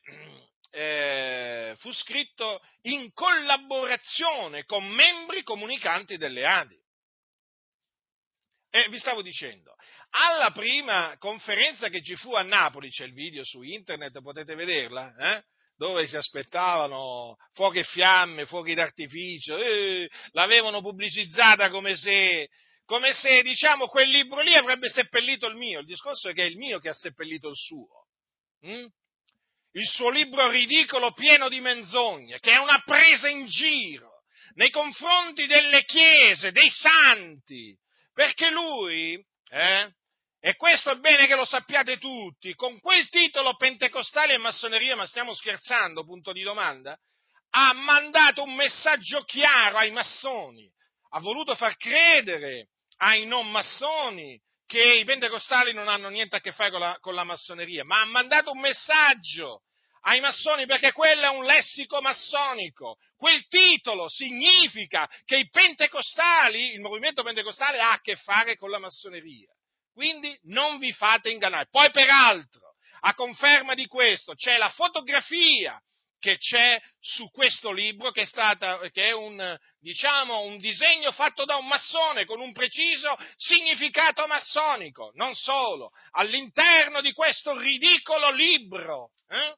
eh, fu scritto in collaborazione con membri comunicanti delle Adi. E vi stavo dicendo, alla prima conferenza che ci fu a Napoli, c'è il video su internet, potete vederla, eh? dove si aspettavano fuochi e fiamme, fuochi d'artificio, eh, l'avevano pubblicizzata come se, come se, diciamo, quel libro lì avrebbe seppellito il mio. Il discorso è che è il mio che ha seppellito il suo. Mm? Il suo libro ridicolo pieno di menzogne, che è una presa in giro nei confronti delle chiese, dei santi, perché lui, eh, e questo è bene che lo sappiate tutti, con quel titolo pentecostale e massoneria, ma stiamo scherzando, punto di domanda, ha mandato un messaggio chiaro ai massoni, ha voluto far credere ai non massoni che i pentecostali non hanno niente a che fare con la, con la massoneria, ma ha mandato un messaggio ai massoni perché quello è un lessico massonico. Quel titolo significa che i pentecostali, il movimento pentecostale ha a che fare con la massoneria. Quindi non vi fate ingannare. Poi peraltro, a conferma di questo, c'è la fotografia che c'è su questo libro, che è, stata, che è un, diciamo, un disegno fatto da un massone con un preciso significato massonico. Non solo, all'interno di questo ridicolo libro eh,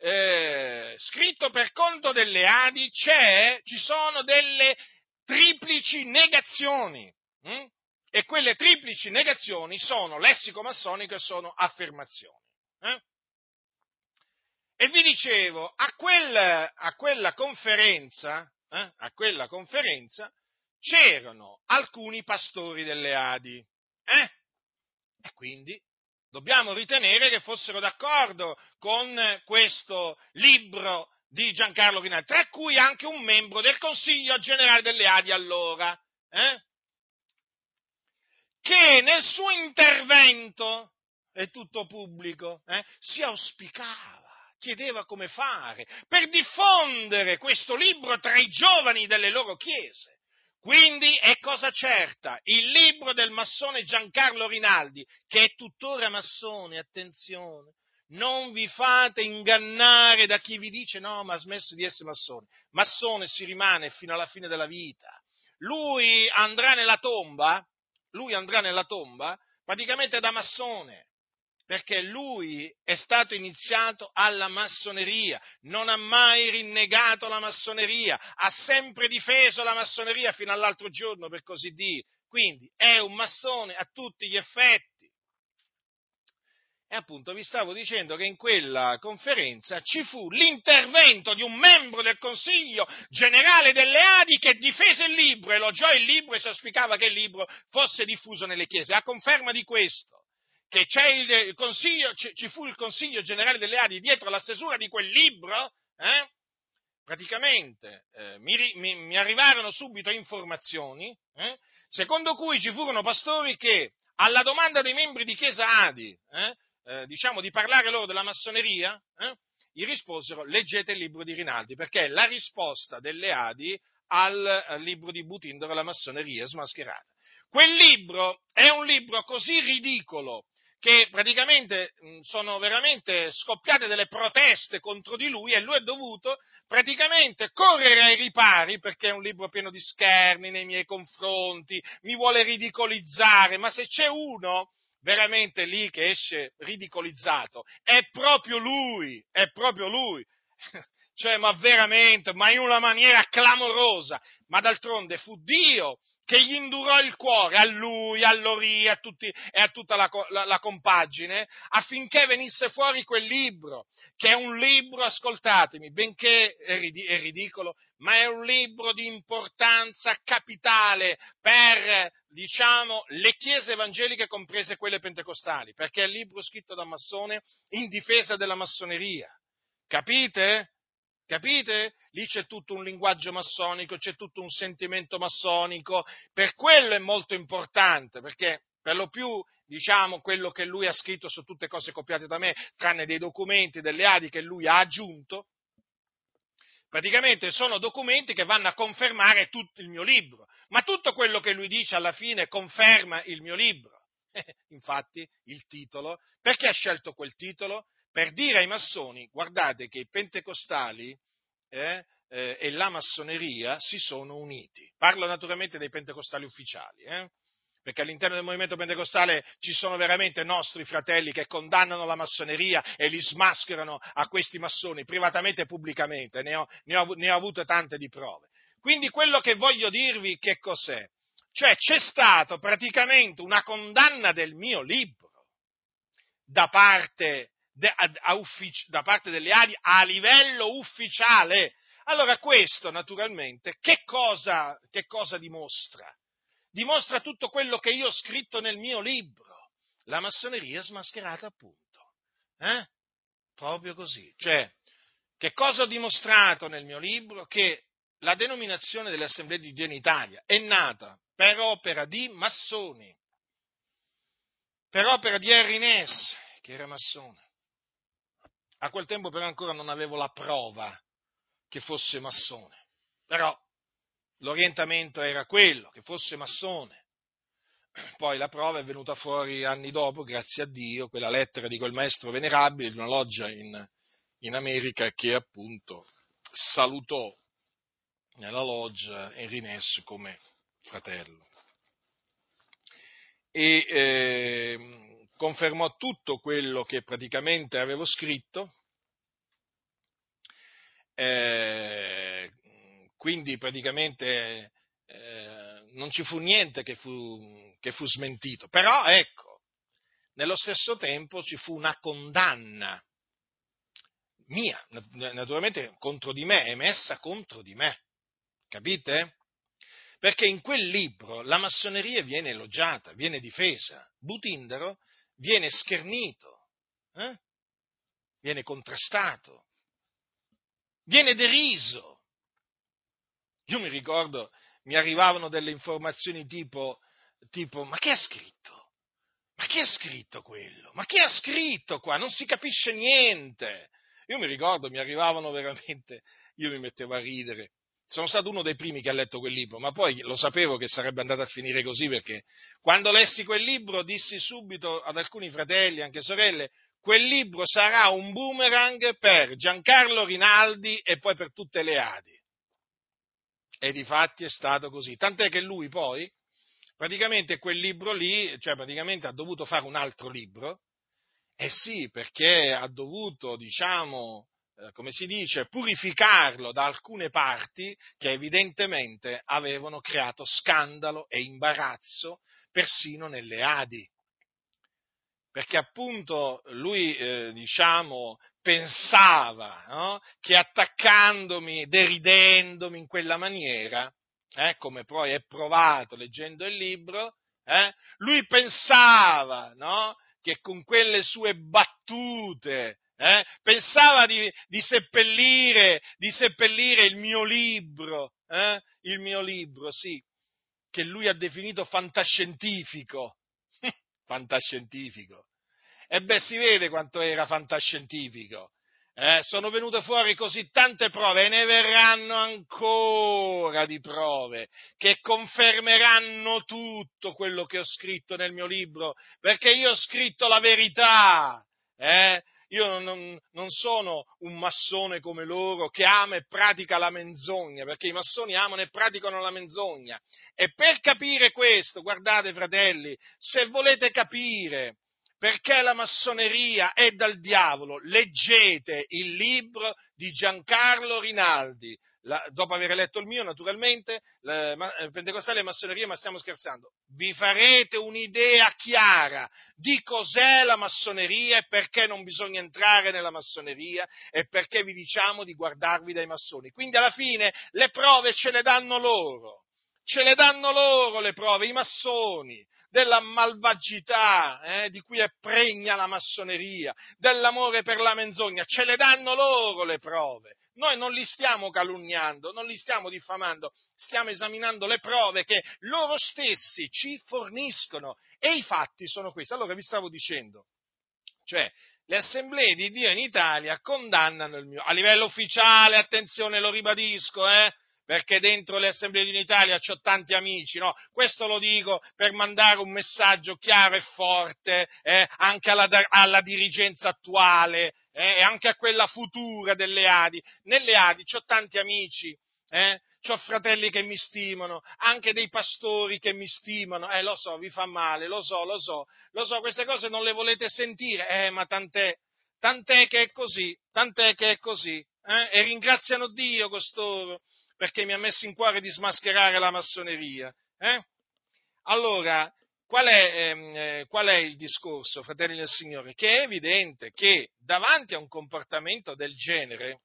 eh, scritto per conto delle Adi ci sono delle triplici negazioni. Hm? E quelle triplici negazioni sono lessico massonico e sono affermazioni. Eh? E vi dicevo, a, quel, a quella conferenza, eh, a quella conferenza c'erano alcuni pastori delle Adi. Eh? E quindi dobbiamo ritenere che fossero d'accordo con questo libro di Giancarlo Rinaldi, tra cui anche un membro del Consiglio generale delle Adi allora, eh? che nel suo intervento, è tutto pubblico, eh, si auspicava chiedeva come fare per diffondere questo libro tra i giovani delle loro chiese. Quindi è cosa certa, il libro del massone Giancarlo Rinaldi, che è tuttora massone, attenzione, non vi fate ingannare da chi vi dice no, ma ha smesso di essere massone. Massone si rimane fino alla fine della vita. Lui andrà nella tomba, lui andrà nella tomba praticamente da massone, perché lui è stato iniziato alla massoneria, non ha mai rinnegato la massoneria, ha sempre difeso la massoneria fino all'altro giorno, per così dire. Quindi è un massone a tutti gli effetti. E appunto vi stavo dicendo che in quella conferenza ci fu l'intervento di un membro del Consiglio generale delle Adi che difese il libro, elogiò il libro e si auspicava che il libro fosse diffuso nelle chiese. A conferma di questo, che il ci fu il Consiglio generale delle Adi dietro la stesura di quel libro, eh, praticamente eh, mi, mi, mi, arrivarono subito informazioni eh, secondo cui ci furono pastori che alla domanda dei membri di Chiesa Adi, eh, eh, diciamo, di parlare loro della massoneria, eh, gli risposero leggete il libro di Rinaldi, perché è la risposta delle Adi al, al libro di Butindoro, la massoneria smascherata. Quel libro è un libro così ridicolo che praticamente sono veramente scoppiate delle proteste contro di lui e lui è dovuto praticamente correre ai ripari perché è un libro pieno di scherni nei miei confronti, mi vuole ridicolizzare, ma se c'è uno veramente lì che esce ridicolizzato, è proprio lui, è proprio lui. Cioè, ma veramente, ma in una maniera clamorosa. Ma d'altronde fu Dio che gli indurò il cuore a lui, a Lori a tutti, e a tutta la, la, la, compagine affinché venisse fuori quel libro, che è un libro, ascoltatemi, benché è, è ridicolo, ma è un libro di importanza capitale per, diciamo, le chiese evangeliche, comprese quelle pentecostali, perché è il libro scritto da massone in difesa della massoneria. Capite? Capite? Lì c'è tutto un linguaggio massonico, c'è tutto un sentimento massonico, per quello è molto importante, perché per lo più, diciamo, quello che lui ha scritto su tutte cose copiate da me, tranne dei documenti, delle adi che lui ha aggiunto, praticamente sono documenti che vanno a confermare tutto il mio libro, ma tutto quello che lui dice alla fine conferma il mio libro. Infatti, il titolo, perché ha scelto quel titolo? Per dire ai massoni, guardate che i pentecostali eh, eh, e la massoneria si sono uniti. Parlo naturalmente dei pentecostali ufficiali, eh, perché all'interno del movimento pentecostale ci sono veramente nostri fratelli che condannano la massoneria e li smascherano a questi massoni privatamente e pubblicamente, ne ho, ne ho, ne ho avute tante di prove. Quindi quello che voglio dirvi che cos'è? Cioè c'è stata praticamente una condanna del mio libro da parte a, a uffic- da parte delle ADI a livello ufficiale. Allora questo naturalmente che cosa, che cosa dimostra? Dimostra tutto quello che io ho scritto nel mio libro, la massoneria smascherata appunto. Eh? Proprio così. Cioè, che cosa ho dimostrato nel mio libro? Che la denominazione delle assemblee di Dio in Italia è nata per opera di massoni, per opera di Harry Ness, che era massone, a quel tempo però ancora non avevo la prova che fosse massone, però l'orientamento era quello, che fosse massone. Poi la prova è venuta fuori anni dopo, grazie a Dio, quella lettera di quel maestro venerabile di una loggia in, in America che appunto salutò nella loggia Henry Ness come fratello. E eh, confermò tutto quello che praticamente avevo scritto, eh, quindi praticamente eh, non ci fu niente che fu, che fu smentito, però ecco, nello stesso tempo ci fu una condanna mia, naturalmente contro di me, emessa contro di me, capite? Perché in quel libro la massoneria viene elogiata, viene difesa. Butindaro viene schernito, eh? viene contrastato, viene deriso. Io mi ricordo, mi arrivavano delle informazioni tipo, tipo ma che ha scritto? Ma chi ha scritto quello? Ma chi ha scritto qua? Non si capisce niente. Io mi ricordo, mi arrivavano veramente, io mi mettevo a ridere. Sono stato uno dei primi che ha letto quel libro, ma poi lo sapevo che sarebbe andato a finire così perché quando lessi quel libro dissi subito ad alcuni fratelli, anche sorelle, quel libro sarà un boomerang per Giancarlo Rinaldi e poi per tutte le Adi. E di fatti è stato così. Tant'è che lui poi, praticamente quel libro lì, cioè praticamente ha dovuto fare un altro libro, eh sì, perché ha dovuto, diciamo, come si dice, purificarlo da alcune parti che evidentemente avevano creato scandalo e imbarazzo persino nelle Adi. Perché appunto lui, eh, diciamo, pensava no? che attaccandomi, deridendomi in quella maniera, eh, come poi è provato leggendo il libro, eh, lui pensava no? che con quelle sue battute eh, pensava di, di, seppellire, di, seppellire, il mio libro, eh, il mio libro, sì, che lui ha definito fantascientifico. fantascientifico. E beh, si vede quanto era fantascientifico. Eh, sono venute fuori così tante prove e ne verranno ancora di prove che confermeranno tutto quello che ho scritto nel mio libro, perché io ho scritto la verità. Eh? Io non, non, sono un massone come loro che ama e pratica la menzogna, perché i massoni amano e praticano la menzogna. E per capire questo, guardate fratelli, se volete capire perché la massoneria è dal diavolo, leggete il libro di Giancarlo Rinaldi. La, dopo aver letto il mio, naturalmente, la, eh, Pentecostale e massoneria, ma stiamo scherzando. Vi farete un'idea chiara di cos'è la massoneria e perché non bisogna entrare nella massoneria e perché vi diciamo di guardarvi dai massoni. Quindi alla fine le prove ce le danno loro. Ce le danno loro le prove, i massoni della malvagità eh, di cui è pregna la massoneria, dell'amore per la menzogna, ce le danno loro le prove. Noi non li stiamo calunniando, non li stiamo diffamando, stiamo esaminando le prove che loro stessi ci forniscono e i fatti sono questi. Allora vi stavo dicendo, cioè le assemblee di Dio in Italia condannano il mio, a livello ufficiale, attenzione, lo ribadisco, eh, perché dentro le assemblee di Italia ho tanti amici, no? Questo lo dico per mandare un messaggio chiaro e forte eh, anche alla, alla, dirigenza attuale eh, e anche a quella futura delle Adi. Nelle Adi ho tanti amici, eh? ho fratelli che mi stimano, anche dei pastori che mi stimano, eh lo so, vi fa male, lo so, lo so, lo so, queste cose non le volete sentire, eh ma tant'è, tant'è che è così, tant'è che è così, eh? e ringraziano Dio costoro, perché mi ha messo in cuore di smascherare la massoneria. Eh? Allora, qual è, ehm, eh, qual è, il discorso, fratelli del Signore? Che è evidente che davanti a un comportamento del genere,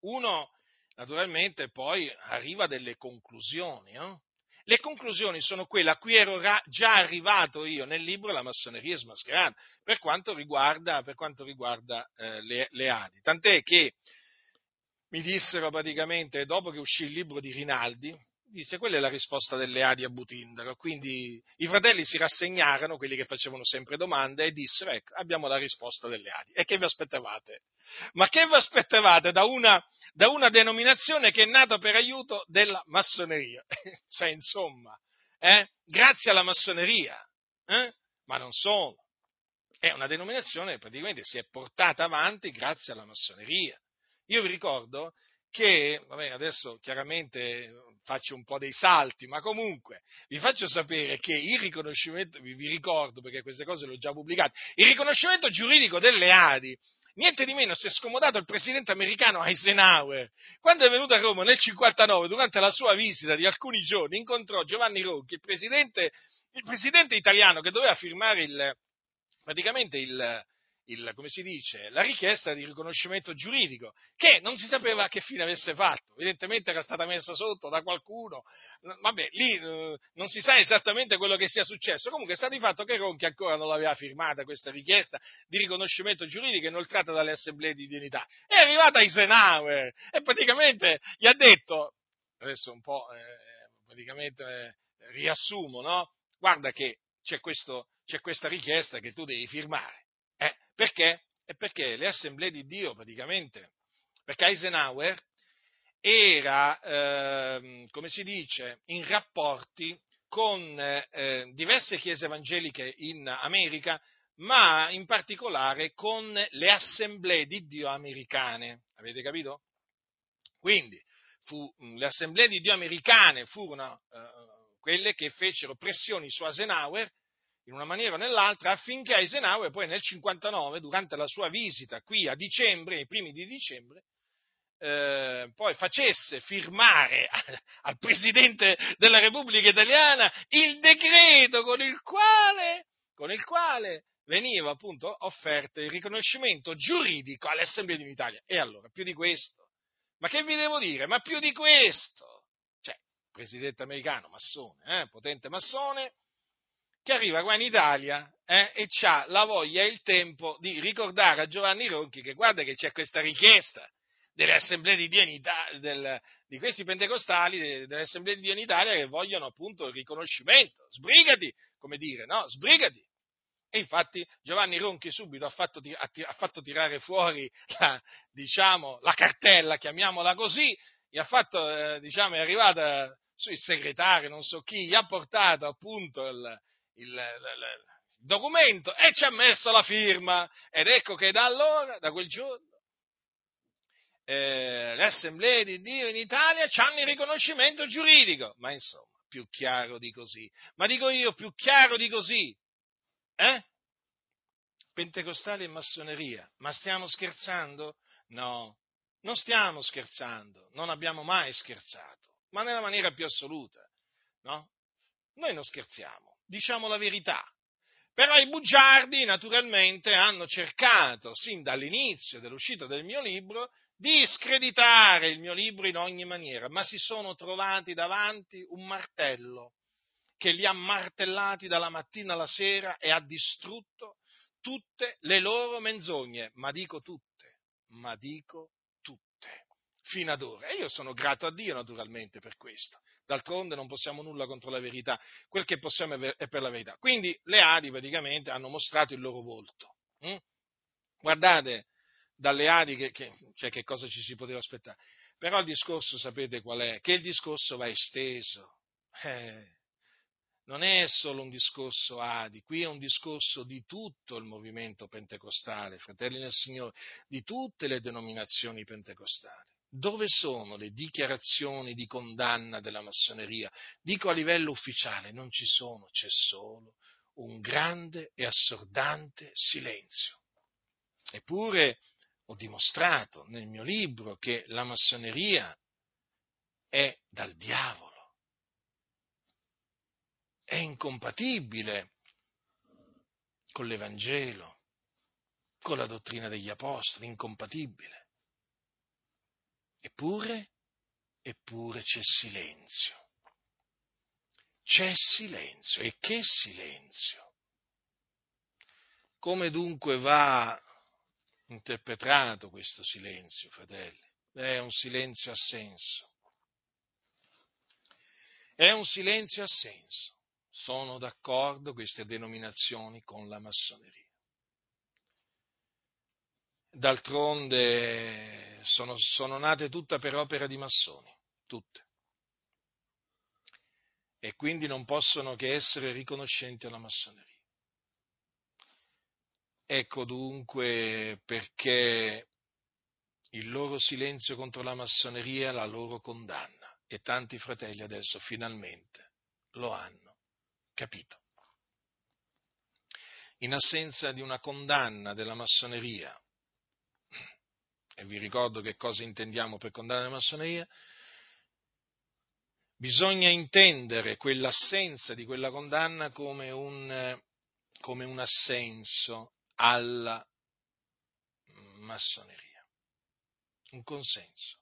uno naturalmente poi arriva a delle conclusioni. No? Le conclusioni sono quelle a cui ero già arrivato io nel libro La massoneria smascherata, per quanto riguarda, per quanto riguarda eh, le, le Adi. Tant'è che mi dissero praticamente, dopo che uscì il libro di Rinaldi, disse quella è la risposta delle Adi a Butindaro. Quindi i fratelli si rassegnarono, quelli che facevano sempre domande, e dissero ecco, abbiamo la risposta delle Adi. E che vi aspettavate? Ma che vi aspettavate da una, da una denominazione che è nata per aiuto della massoneria? cioè, insomma, eh? grazie alla massoneria, eh? ma non solo. È una denominazione che praticamente si è portata avanti grazie alla massoneria. Io vi ricordo che, vabbè, adesso chiaramente faccio un po' dei salti, ma comunque vi faccio sapere che il riconoscimento, vi, vi ricordo perché queste cose le ho già pubblicate, il riconoscimento giuridico delle Adi niente di meno si è scomodato il presidente americano Eisenhower. Quando è venuto a Roma nel 59, durante la sua visita di alcuni giorni, incontrò Giovanni Ronchi, il presidente, il presidente italiano che doveva firmare il, praticamente il, il, come si dice, la richiesta di riconoscimento giuridico, che non si sapeva che fine avesse fatto, evidentemente era stata messa sotto da qualcuno, vabbè, lì eh, non si sa esattamente quello che sia successo, comunque sta di fatto che Ronchi ancora non l'aveva firmata questa richiesta di riconoscimento giuridico inoltrata dalle assemblee di dignità, è arrivata Eisenhower e praticamente gli ha detto, adesso un po' eh, praticamente eh, riassumo, no? Guarda che c'è, questo, c'è questa richiesta che tu devi firmare eh, perché? È perché le assemblee di Dio praticamente, perché Eisenhower era, eh, come si dice, in rapporti con eh, diverse chiese evangeliche in America, ma in particolare con le assemblee di Dio americane. Avete capito? Quindi fu, le assemblee di Dio americane furono eh, quelle che fecero pressioni su Eisenhower in una maniera o nell'altra affinché Eisenhower poi nel 59, durante la sua visita qui a dicembre, ai primi di dicembre, eh, poi facesse firmare al Presidente della Repubblica Italiana il decreto con il quale, con il quale veniva appunto offerto il riconoscimento giuridico alle assemblee di Italia. E allora, più di questo? Ma che vi devo dire? Ma più di questo? Cioè, presidente americano, massone, eh, potente massone, che arriva qua in Italia eh, e ha la voglia e il tempo di ricordare a Giovanni Ronchi che guarda che c'è questa richiesta delle assemblee di Dio in Italia, del, di questi pentecostali, delle assemblee di Dio in Italia che vogliono appunto il riconoscimento. Sbrigati, come dire, no? Sbrigati. E infatti Giovanni Ronchi subito ha fatto, ha fatto tirare fuori la, diciamo, la, cartella, chiamiamola così, gli ha fatto, eh, diciamo, è arrivata il segretario, non so chi, gli ha portato appunto il, il, il, documento e ci ha messo la firma. Ed ecco che da allora, da quel giorno, eh, le assemblee di Dio in Italia hanno il riconoscimento giuridico. Ma insomma, più chiaro di così. Ma dico io, più chiaro di così. Eh? Pentecostali e massoneria. Ma stiamo scherzando? No, non stiamo scherzando. Non abbiamo mai scherzato. Ma nella maniera più assoluta. No? Noi non scherziamo diciamo la verità. Però i bugiardi naturalmente hanno cercato, sin dall'inizio dell'uscita del mio libro, di screditare il mio libro in ogni maniera, ma si sono trovati davanti un martello che li ha martellati dalla mattina alla sera e ha distrutto tutte le loro menzogne, ma dico tutte, ma dico tutte, fino ad ora. E io sono grato a Dio naturalmente per questo, D'altronde non possiamo nulla contro la verità, quel che possiamo è per la verità. Quindi le Adi praticamente hanno mostrato il loro volto. Hm? Guardate dalle Adi che, che, cioè, che cosa ci si poteva aspettare. Però il discorso sapete qual è? Che il discorso va esteso. Eh, non è solo un discorso Adi, qui è un discorso di tutto il movimento pentecostale, fratelli nel Signore, di tutte le denominazioni pentecostali. Dove sono le dichiarazioni di condanna della massoneria? Dico a livello ufficiale, non ci sono, c'è solo un grande e assordante silenzio. Eppure ho dimostrato nel mio libro che la massoneria è dal diavolo, è incompatibile con l'Evangelo, con la dottrina degli Apostoli, incompatibile. Eppure, eppure c'è silenzio. C'è silenzio. E che silenzio? Come dunque va interpretato questo silenzio, fratelli? È un silenzio a senso. È un silenzio a senso. Sono d'accordo queste denominazioni con la massoneria. D'altronde sono, sono nate tutte per opera di massoni, tutte. E quindi non possono che essere riconoscenti alla massoneria. Ecco dunque perché il loro silenzio contro la massoneria è la loro condanna e tanti fratelli adesso finalmente lo hanno capito. In assenza di una condanna della massoneria e vi ricordo che cosa intendiamo per condanna la massoneria, bisogna intendere quell'assenza di quella condanna come un, come un assenso alla massoneria. Un consenso.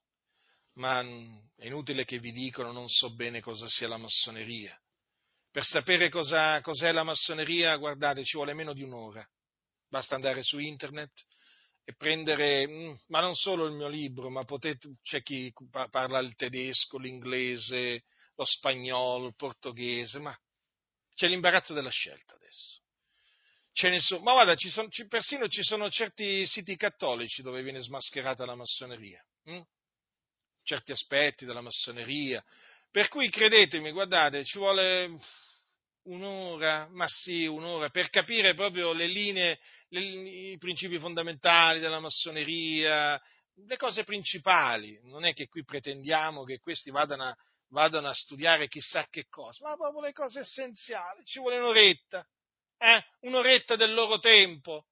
Ma è inutile che vi dicono non so bene cosa sia la massoneria. Per sapere cosa, cos'è la massoneria, guardate, ci vuole meno di un'ora. Basta andare su internet e prendere, mm, ma non solo il mio libro, ma potete, c'è chi parla il tedesco, l'inglese, lo spagnolo, il portoghese, ma c'è l'imbarazzo della scelta adesso. So, ma guarda, ci sono, ci, persino ci sono certi siti cattolici dove viene smascherata la massoneria, hm? certi aspetti della massoneria. Per cui credetemi, guardate, ci vuole un'ora, ma sì, un'ora, per capire proprio le linee, le, i principi fondamentali della massoneria, le cose principali. Non è che qui pretendiamo che questi vadano a, vadano a studiare chissà che cosa, ma proprio le cose essenziali. Ci vuole un'oretta, eh? un'oretta del loro tempo.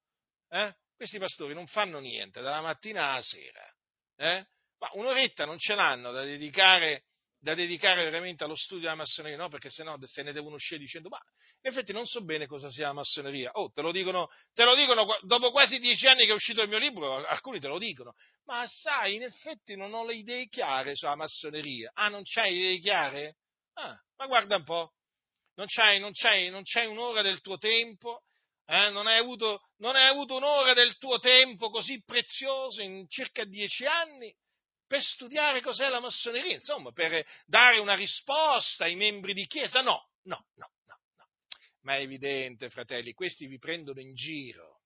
Eh? Questi pastori non fanno niente dalla mattina alla sera, eh? ma un'oretta non ce l'hanno da dedicare da dedicare veramente allo studio della massoneria, no? Perché sennò se ne devono uscire dicendo, ma in effetti non so bene cosa sia la massoneria. Oh, te lo dicono, te lo dicono dopo quasi dieci anni che è uscito il mio libro, alcuni te lo dicono. Ma sai, in effetti non ho le idee chiare sulla massoneria. Ah, non c'hai idee chiare? Ah, ma guarda un po'. Non c'hai, non c'hai, non c'hai un'ora del tuo tempo eh, non, hai avuto, non, hai avuto, un'ora del tuo tempo così prezioso in circa dieci anni per studiare cos'è la massoneria, insomma, per dare una risposta ai membri di chiesa. No, no, no, no, no. Ma è evidente, fratelli, questi vi prendono in giro.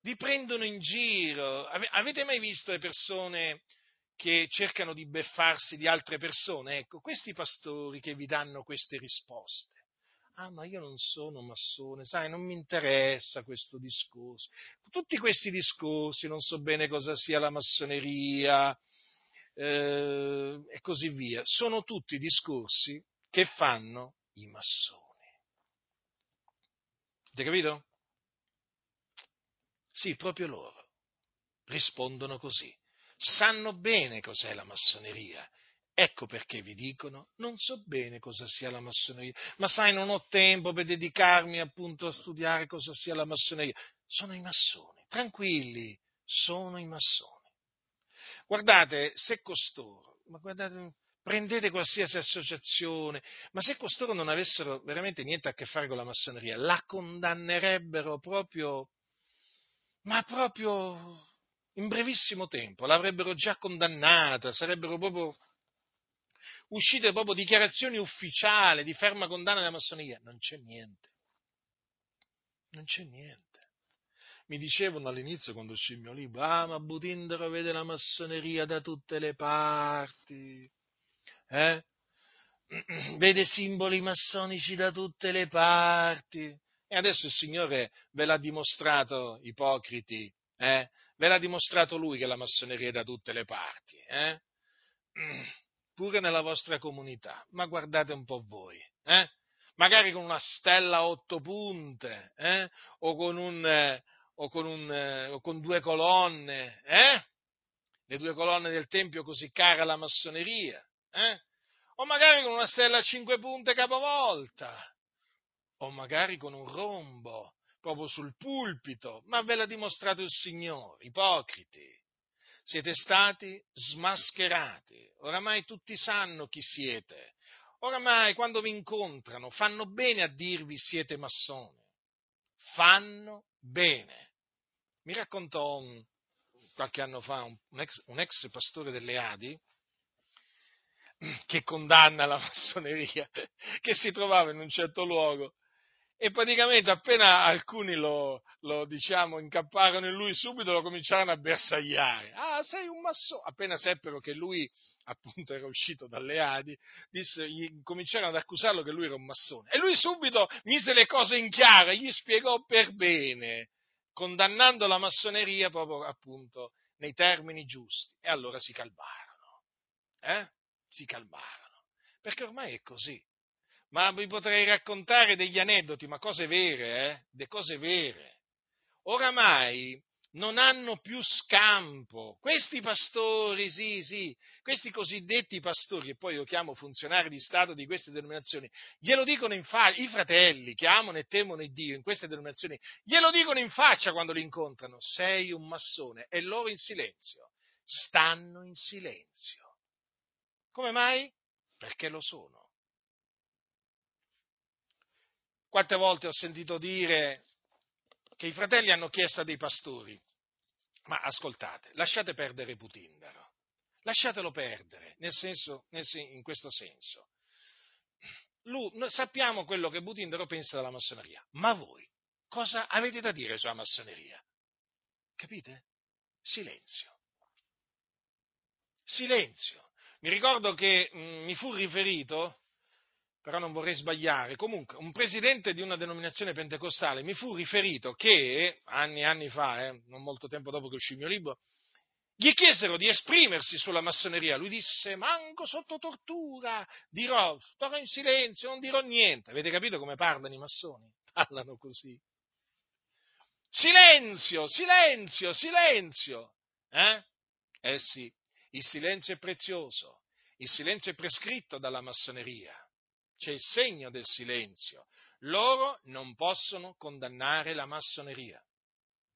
Vi prendono in giro. Avete mai visto le persone che cercano di beffarsi di altre persone? Ecco, questi pastori che vi danno queste risposte ah ma io non sono massone, sai, non mi interessa questo discorso. Tutti questi discorsi, non so bene cosa sia la massoneria eh, e così via, sono tutti discorsi che fanno i massoni. Avete capito? Sì, proprio loro rispondono così. Sanno bene cos'è la massoneria Ecco perché vi dicono, non so bene cosa sia la massoneria, ma sai, non ho tempo per dedicarmi appunto a studiare cosa sia la massoneria. Sono i massoni, tranquilli, sono i massoni. Guardate, se costoro, ma guardate, prendete qualsiasi associazione, ma se costoro non avessero veramente niente a che fare con la massoneria, la condannerebbero proprio, ma proprio in brevissimo tempo, l'avrebbero già condannata, sarebbero proprio uscite proprio dichiarazioni ufficiali di ferma condanna della massoneria. Non c'è niente. Non c'è niente. Mi dicevano all'inizio quando uscì il mio libro, ah ma Butindaro vede la massoneria da tutte le parti, eh? vede simboli massonici da tutte le parti. E adesso il Signore ve l'ha dimostrato, ipocriti, eh? ve l'ha dimostrato Lui che la massoneria è da tutte le parti. Eh? pure nella vostra comunità, ma guardate un po' voi, eh? magari con una stella a otto punte, eh? o, con un, eh, o, con un, eh, o con due colonne, eh? le due colonne del Tempio così cara alla massoneria, eh? o magari con una stella a cinque punte capovolta, o magari con un rombo proprio sul pulpito, ma ve l'ha dimostrato il Signore, ipocriti siete stati smascherati. Oramai tutti sanno chi siete. Oramai quando vi incontrano fanno bene a dirvi siete massoni. Fanno bene. Mi raccontò qualche anno fa un, ex, un ex pastore delle Adi che condanna la massoneria, che si trovava in un certo luogo e praticamente appena alcuni lo, lo diciamo, incapparono in lui, subito lo cominciarono a bersagliare. Ah, sei un massone! Appena seppero che lui appunto era uscito dalle Adi, disse, gli cominciarono ad accusarlo che lui era un massone. E lui subito mise le cose in chiaro gli spiegò per bene, condannando la massoneria proprio appunto nei termini giusti. E allora si calmarono. Eh? Si calmarono. Perché ormai è così ma vi potrei raccontare degli aneddoti, ma cose vere, eh? De cose vere. Oramai non hanno più scampo. Questi pastori, sì, sì, questi cosiddetti pastori, che poi io chiamo funzionari di Stato di queste denominazioni, glielo dicono in faccia, i fratelli che amano e temono il Dio in queste denominazioni, glielo dicono in faccia quando li incontrano, sei un massone, e loro in silenzio, stanno in silenzio. Come mai? Perché lo sono. Quante volte ho sentito dire che i fratelli hanno chiesto dei pastori, ma ascoltate, lasciate perdere Putindaro, lasciatelo perdere, nel senso, nel, in questo senso. Lui, sappiamo quello che Putindaro pensa della massoneria, ma voi cosa avete da dire sulla massoneria? Capite? Silenzio. Silenzio. Mi ricordo che mh, mm, mi fu riferito però non vorrei sbagliare, comunque un presidente di una denominazione pentecostale mi fu riferito che, anni e anni fa, eh, non molto tempo dopo che uscì il mio libro, gli chiesero di esprimersi sulla massoneria. Lui disse, manco sotto tortura, dirò, starò in silenzio, non dirò niente. Avete capito come parlano i massoni? Parlano così. Silenzio, silenzio, silenzio. Eh? Eh sì, il silenzio è prezioso, il silenzio è prescritto dalla massoneria c'è il segno del silenzio. Loro non possono condannare la massoneria.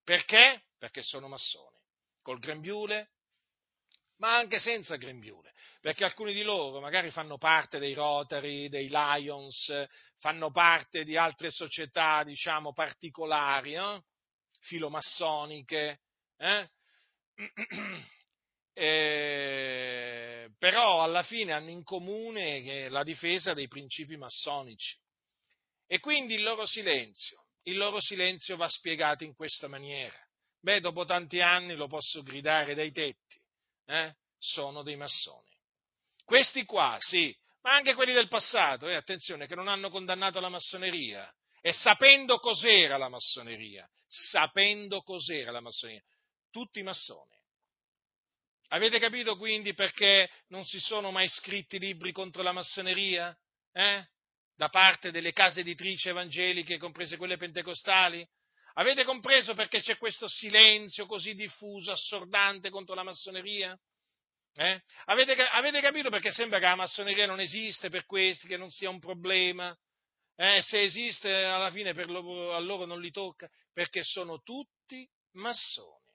Perché? Perché sono massoni. Col grembiule, ma anche senza grembiule, perché alcuni di loro magari fanno parte dei Rotary, dei Lions, fanno parte di altre società, diciamo, particolari, eh? filomassoniche, eh? eh, però alla fine hanno in comune la difesa dei principi massonici. E quindi il loro silenzio, il loro silenzio va spiegato in questa maniera. Beh, dopo tanti anni lo posso gridare dai tetti, eh? sono dei massoni. Questi qua, sì, ma anche quelli del passato, eh, attenzione, che non hanno condannato la massoneria, e sapendo cos'era la massoneria, sapendo cos'era la massoneria, tutti massoni. Avete capito quindi perché non si sono mai scritti libri contro la massoneria? Eh? Da parte delle case editrici evangeliche, comprese quelle pentecostali? Avete compreso perché c'è questo silenzio così diffuso, assordante contro la massoneria? Eh? Avete, avete, capito perché sembra che la massoneria non esiste per questi, che non sia un problema? Eh? Se esiste, alla fine loro, a loro non li tocca, perché sono tutti massoni.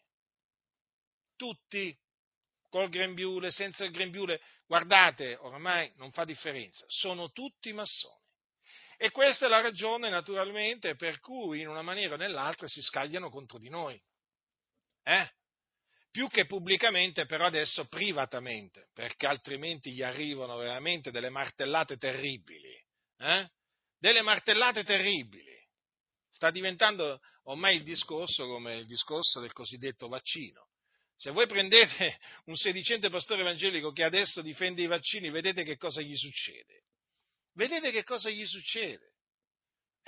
Tutti col grembiule, senza il grembiule, guardate, ormai non fa differenza, sono tutti massoni. E questa è la ragione, naturalmente, per cui in una maniera o nell'altra si scagliano contro di noi. Eh? Più che pubblicamente, però adesso privatamente, perché altrimenti gli arrivano veramente delle martellate terribili. Eh? Delle martellate terribili. Sta diventando ormai il discorso come il discorso del cosiddetto vaccino. Se voi prendete un sedicente pastore evangelico che adesso difende i vaccini, vedete che cosa gli succede. Vedete che cosa gli succede.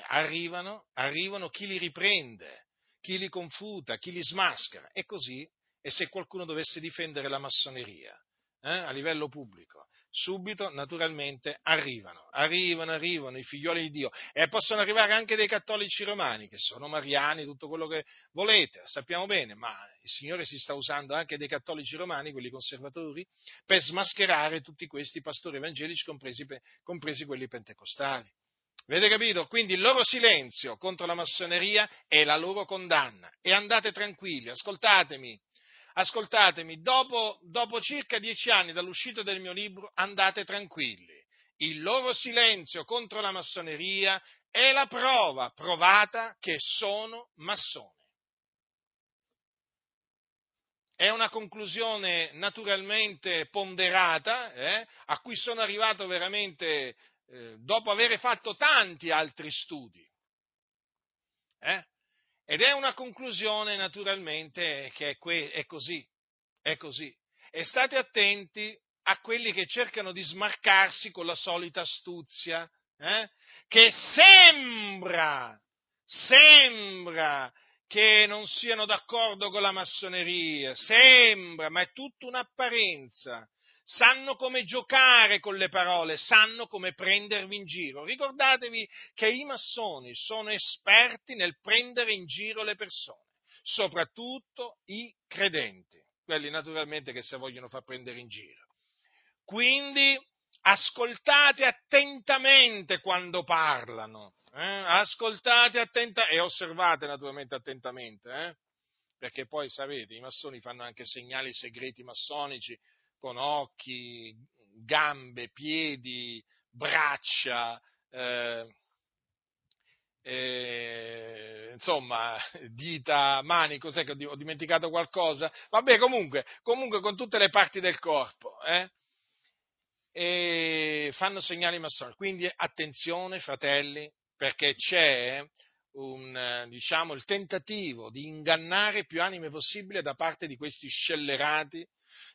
Arrivano, arrivano chi li riprende, chi li confuta, chi li smaschera, e così, e se qualcuno dovesse difendere la massoneria eh, a livello pubblico, subito naturalmente arrivano, arrivano, arrivano i figlioli di Dio e possono arrivare anche dei cattolici romani che sono mariani, tutto quello che volete, sappiamo bene, ma il Signore si sta usando anche dei cattolici romani, quelli conservatori, per smascherare tutti questi pastori evangelici, compresi, compresi quelli pentecostali. Avete capito? Quindi il loro silenzio contro la massoneria è la loro condanna. E andate tranquilli, ascoltatemi, ascoltatemi, dopo, dopo circa dieci anni dall'uscita del mio libro, andate tranquilli. Il loro silenzio contro la massoneria è la prova provata che sono massoni. È una conclusione naturalmente ponderata, eh, a cui sono arrivato veramente eh, dopo aver fatto tanti altri studi. Eh? Ed è una conclusione naturalmente che è, que- è così, è così. E state attenti a quelli che cercano di smarcarsi con la solita astuzia, eh? che sembra, sembra che non siano d'accordo con la massoneria, sembra, ma è tutta un'apparenza sanno come giocare con le parole, sanno come prendervi in giro. Ricordatevi che i massoni sono esperti nel prendere in giro le persone, soprattutto i credenti, quelli naturalmente che si vogliono far prendere in giro. Quindi ascoltate attentamente quando parlano, eh? ascoltate attentamente e osservate naturalmente attentamente, eh? perché poi sapete, i massoni fanno anche segnali segreti massonici con occhi, gambe, piedi, braccia, eh, eh, insomma, dita, mani, cos'è che ho dimenticato qualcosa? Vabbè, comunque, comunque con tutte le parti del corpo, eh? E fanno segnali massoni. Quindi attenzione, fratelli, perché c'è un, diciamo, il tentativo di ingannare più anime possibile da parte di questi scellerati,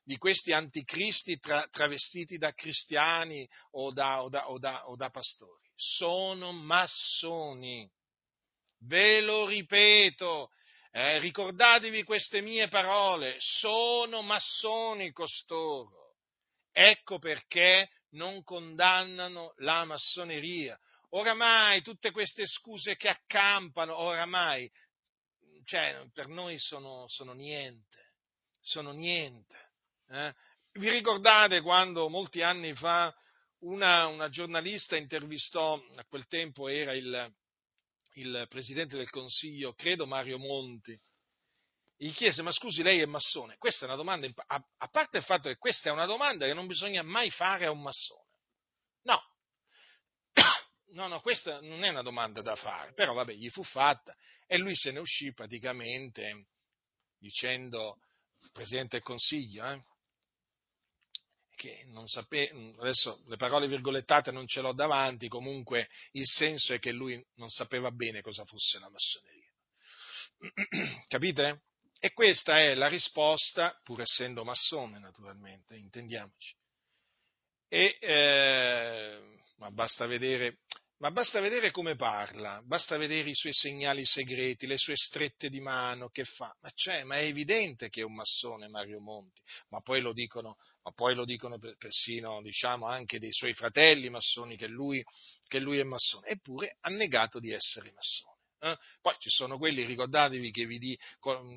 di questi anticristi tra, travestiti da cristiani o da, o da, o da, o da pastori sono massoni. Ve lo ripeto, eh, ricordatevi queste mie parole, sono massoni costoro. Ecco perché non condannano la massoneria. Oramai tutte queste scuse che accampano, oramai, cioè, per noi sono, sono niente, sono niente. Eh? Vi ricordate quando molti anni fa una, una giornalista intervistò, a quel tempo era il, il presidente del Consiglio, credo Mario Monti, gli chiese, ma scusi, lei è massone? Questa è una domanda, a, a, parte il fatto che questa è una domanda che non bisogna mai fare a un massone. No, no, no, questa non è una domanda da fare, però vabbè, gli fu fatta e lui se ne uscì praticamente dicendo, Presidente del Consiglio, eh, che non sapeva, adesso le parole virgolettate non ce l'ho davanti, comunque il senso è che lui non sapeva bene cosa fosse la massoneria. Capite? E questa è la risposta, pur essendo massone naturalmente, intendiamoci. E, eh, ma basta vedere ma basta vedere come parla, basta vedere i suoi segnali segreti, le sue strette di mano che fa. Ma, c'è, ma è evidente che è un massone Mario Monti, ma poi lo dicono, poi lo dicono persino diciamo, anche dei suoi fratelli massoni che lui, che lui è massone, eppure ha negato di essere massone. Eh? Poi ci sono quelli, ricordatevi, che vi di,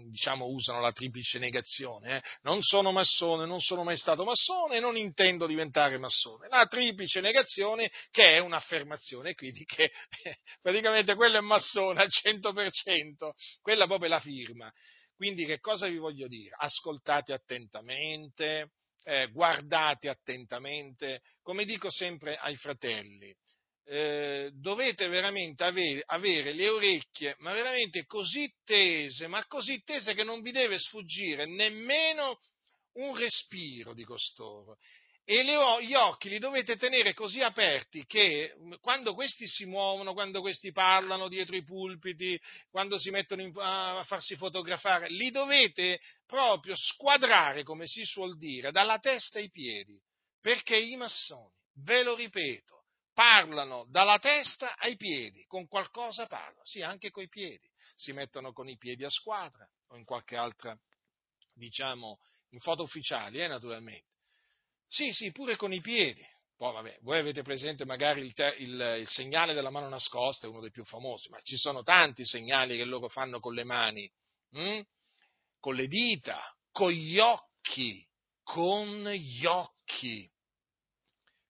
diciamo, usano la triplice negazione. Eh? Non sono massone, non sono mai stato massone non intendo diventare massone. La triplice negazione che è un'affermazione, quindi che praticamente quello è massone al 100%, quella proprio è la firma. Quindi che cosa vi voglio dire? Ascoltate attentamente, eh, guardate attentamente, come dico sempre ai fratelli, eh, dovete veramente avere, avere, le orecchie, ma veramente così tese, ma così tese che non vi deve sfuggire nemmeno un respiro di costoro. E le, gli occhi li dovete tenere così aperti che mm, quando questi si muovono, quando questi parlano dietro i pulpiti, quando si mettono in, a farsi fotografare, li dovete proprio squadrare, come si suol dire, dalla testa ai piedi, perché i massoni, ve lo ripeto, parlano dalla testa ai piedi, con qualcosa parlano, sì, anche coi piedi, si mettono con i piedi a squadra o in qualche altra, diciamo, in foto ufficiali, eh, naturalmente. Sì, sì, pure con i piedi. Poi, vabbè, voi avete presente magari il, te, il, il, segnale della mano nascosta, è uno dei più famosi, ma ci sono tanti segnali che loro fanno con le mani, hm? con le dita, con gli occhi, con gli occhi,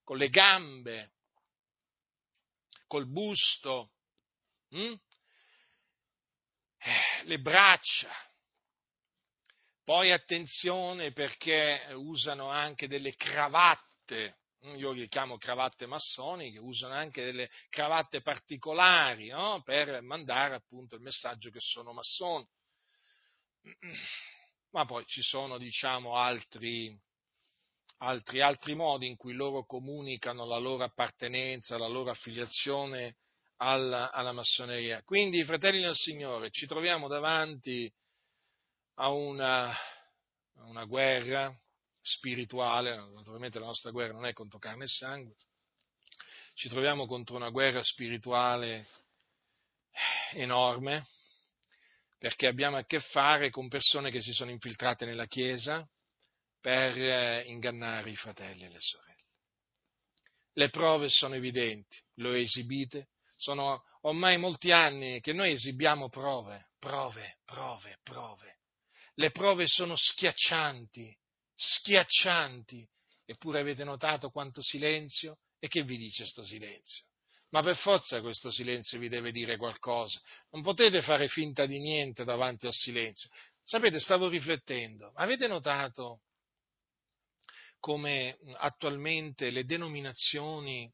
con le gambe, col busto, hm? le braccia. Poi attenzione perché usano anche delle cravatte, hm? io le chiamo cravatte massoniche, usano anche delle cravatte particolari no? per mandare appunto il messaggio che sono massoni. Ma poi ci sono, diciamo, altri, altri, altri modi in cui loro comunicano la loro appartenenza, la loro affiliazione alla, alla massoneria. Quindi, fratelli del Signore, ci troviamo davanti a una, a una guerra spirituale, naturalmente la nostra guerra non è contro carne e sangue, ci troviamo contro una guerra spirituale enorme, perché abbiamo a che fare con persone che si sono infiltrate nella Chiesa, per eh, ingannare i fratelli e le sorelle. Le prove sono evidenti, lo esibite, sono ormai molti anni che noi esibiamo prove, prove, prove, prove. Le prove sono schiaccianti, schiaccianti. Eppure avete notato quanto silenzio? E che vi dice sto silenzio? Ma per forza questo silenzio vi deve dire qualcosa. Non potete fare finta di niente davanti al silenzio. Sapete, stavo riflettendo. Avete notato come attualmente le denominazioni,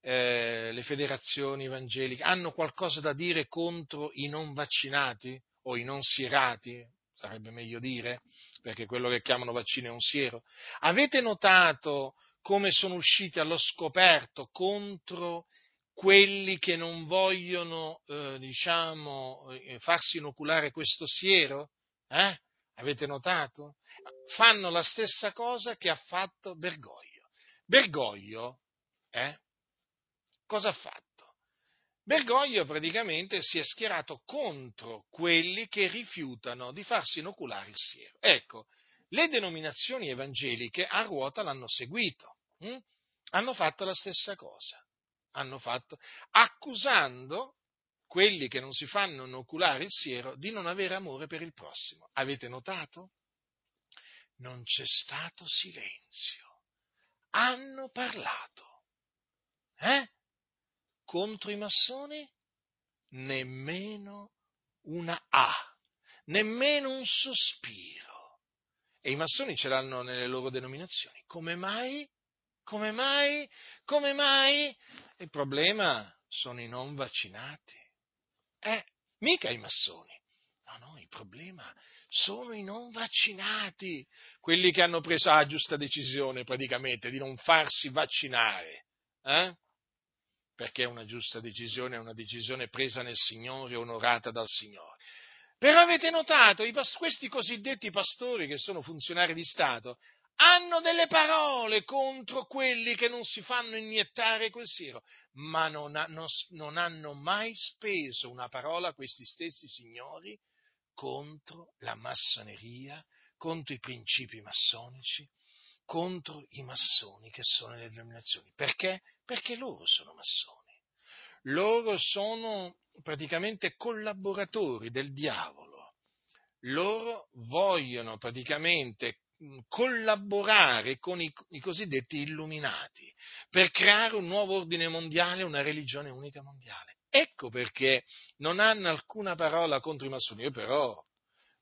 eh, le federazioni evangeliche hanno qualcosa da dire contro i non vaccinati o i non sierati, sarebbe meglio dire, perché quello che chiamano vaccino è un siero. Avete notato come sono usciti allo scoperto contro quelli che non vogliono, eh, diciamo, eh, farsi inoculare questo siero? Eh? Avete notato? Fanno la stessa cosa che ha fatto Bergoglio. Bergoglio, eh? Cosa ha fatto? Bergoglio praticamente si è schierato contro quelli che rifiutano di farsi inoculare il siero. Ecco, le denominazioni evangeliche a ruota l'hanno seguito, hm? hanno fatto la stessa cosa, hanno fatto, accusando quelli che non si fanno inoculare il siero di non avere amore per il prossimo. Avete notato? Non c'è stato silenzio. Hanno parlato. Eh? Contro i massoni? Nemmeno una A, nemmeno un sospiro. E i massoni ce l'hanno nelle loro denominazioni. Come mai? Come mai? Come mai? Il problema sono i non vaccinati. Eh, mica i massoni. No, no, il problema sono i non vaccinati, quelli che hanno preso la giusta decisione praticamente di non farsi vaccinare. Eh? Perché è una giusta decisione, è una decisione presa nel Signore, onorata dal Signore. Però avete notato, questi cosiddetti pastori che sono funzionari di Stato hanno delle parole contro quelli che non si fanno iniettare quel siero, ma non, ha, non, non hanno mai speso una parola questi stessi signori contro la massoneria, contro i principi massonici, contro i massoni che sono nelle denominazioni. Perché? Perché loro sono massoni. Loro sono praticamente collaboratori del diavolo. Loro vogliono praticamente collaborare con i, i, cosiddetti illuminati per creare un nuovo ordine mondiale, una religione unica mondiale. Ecco perché non hanno alcuna parola contro i massoni, però,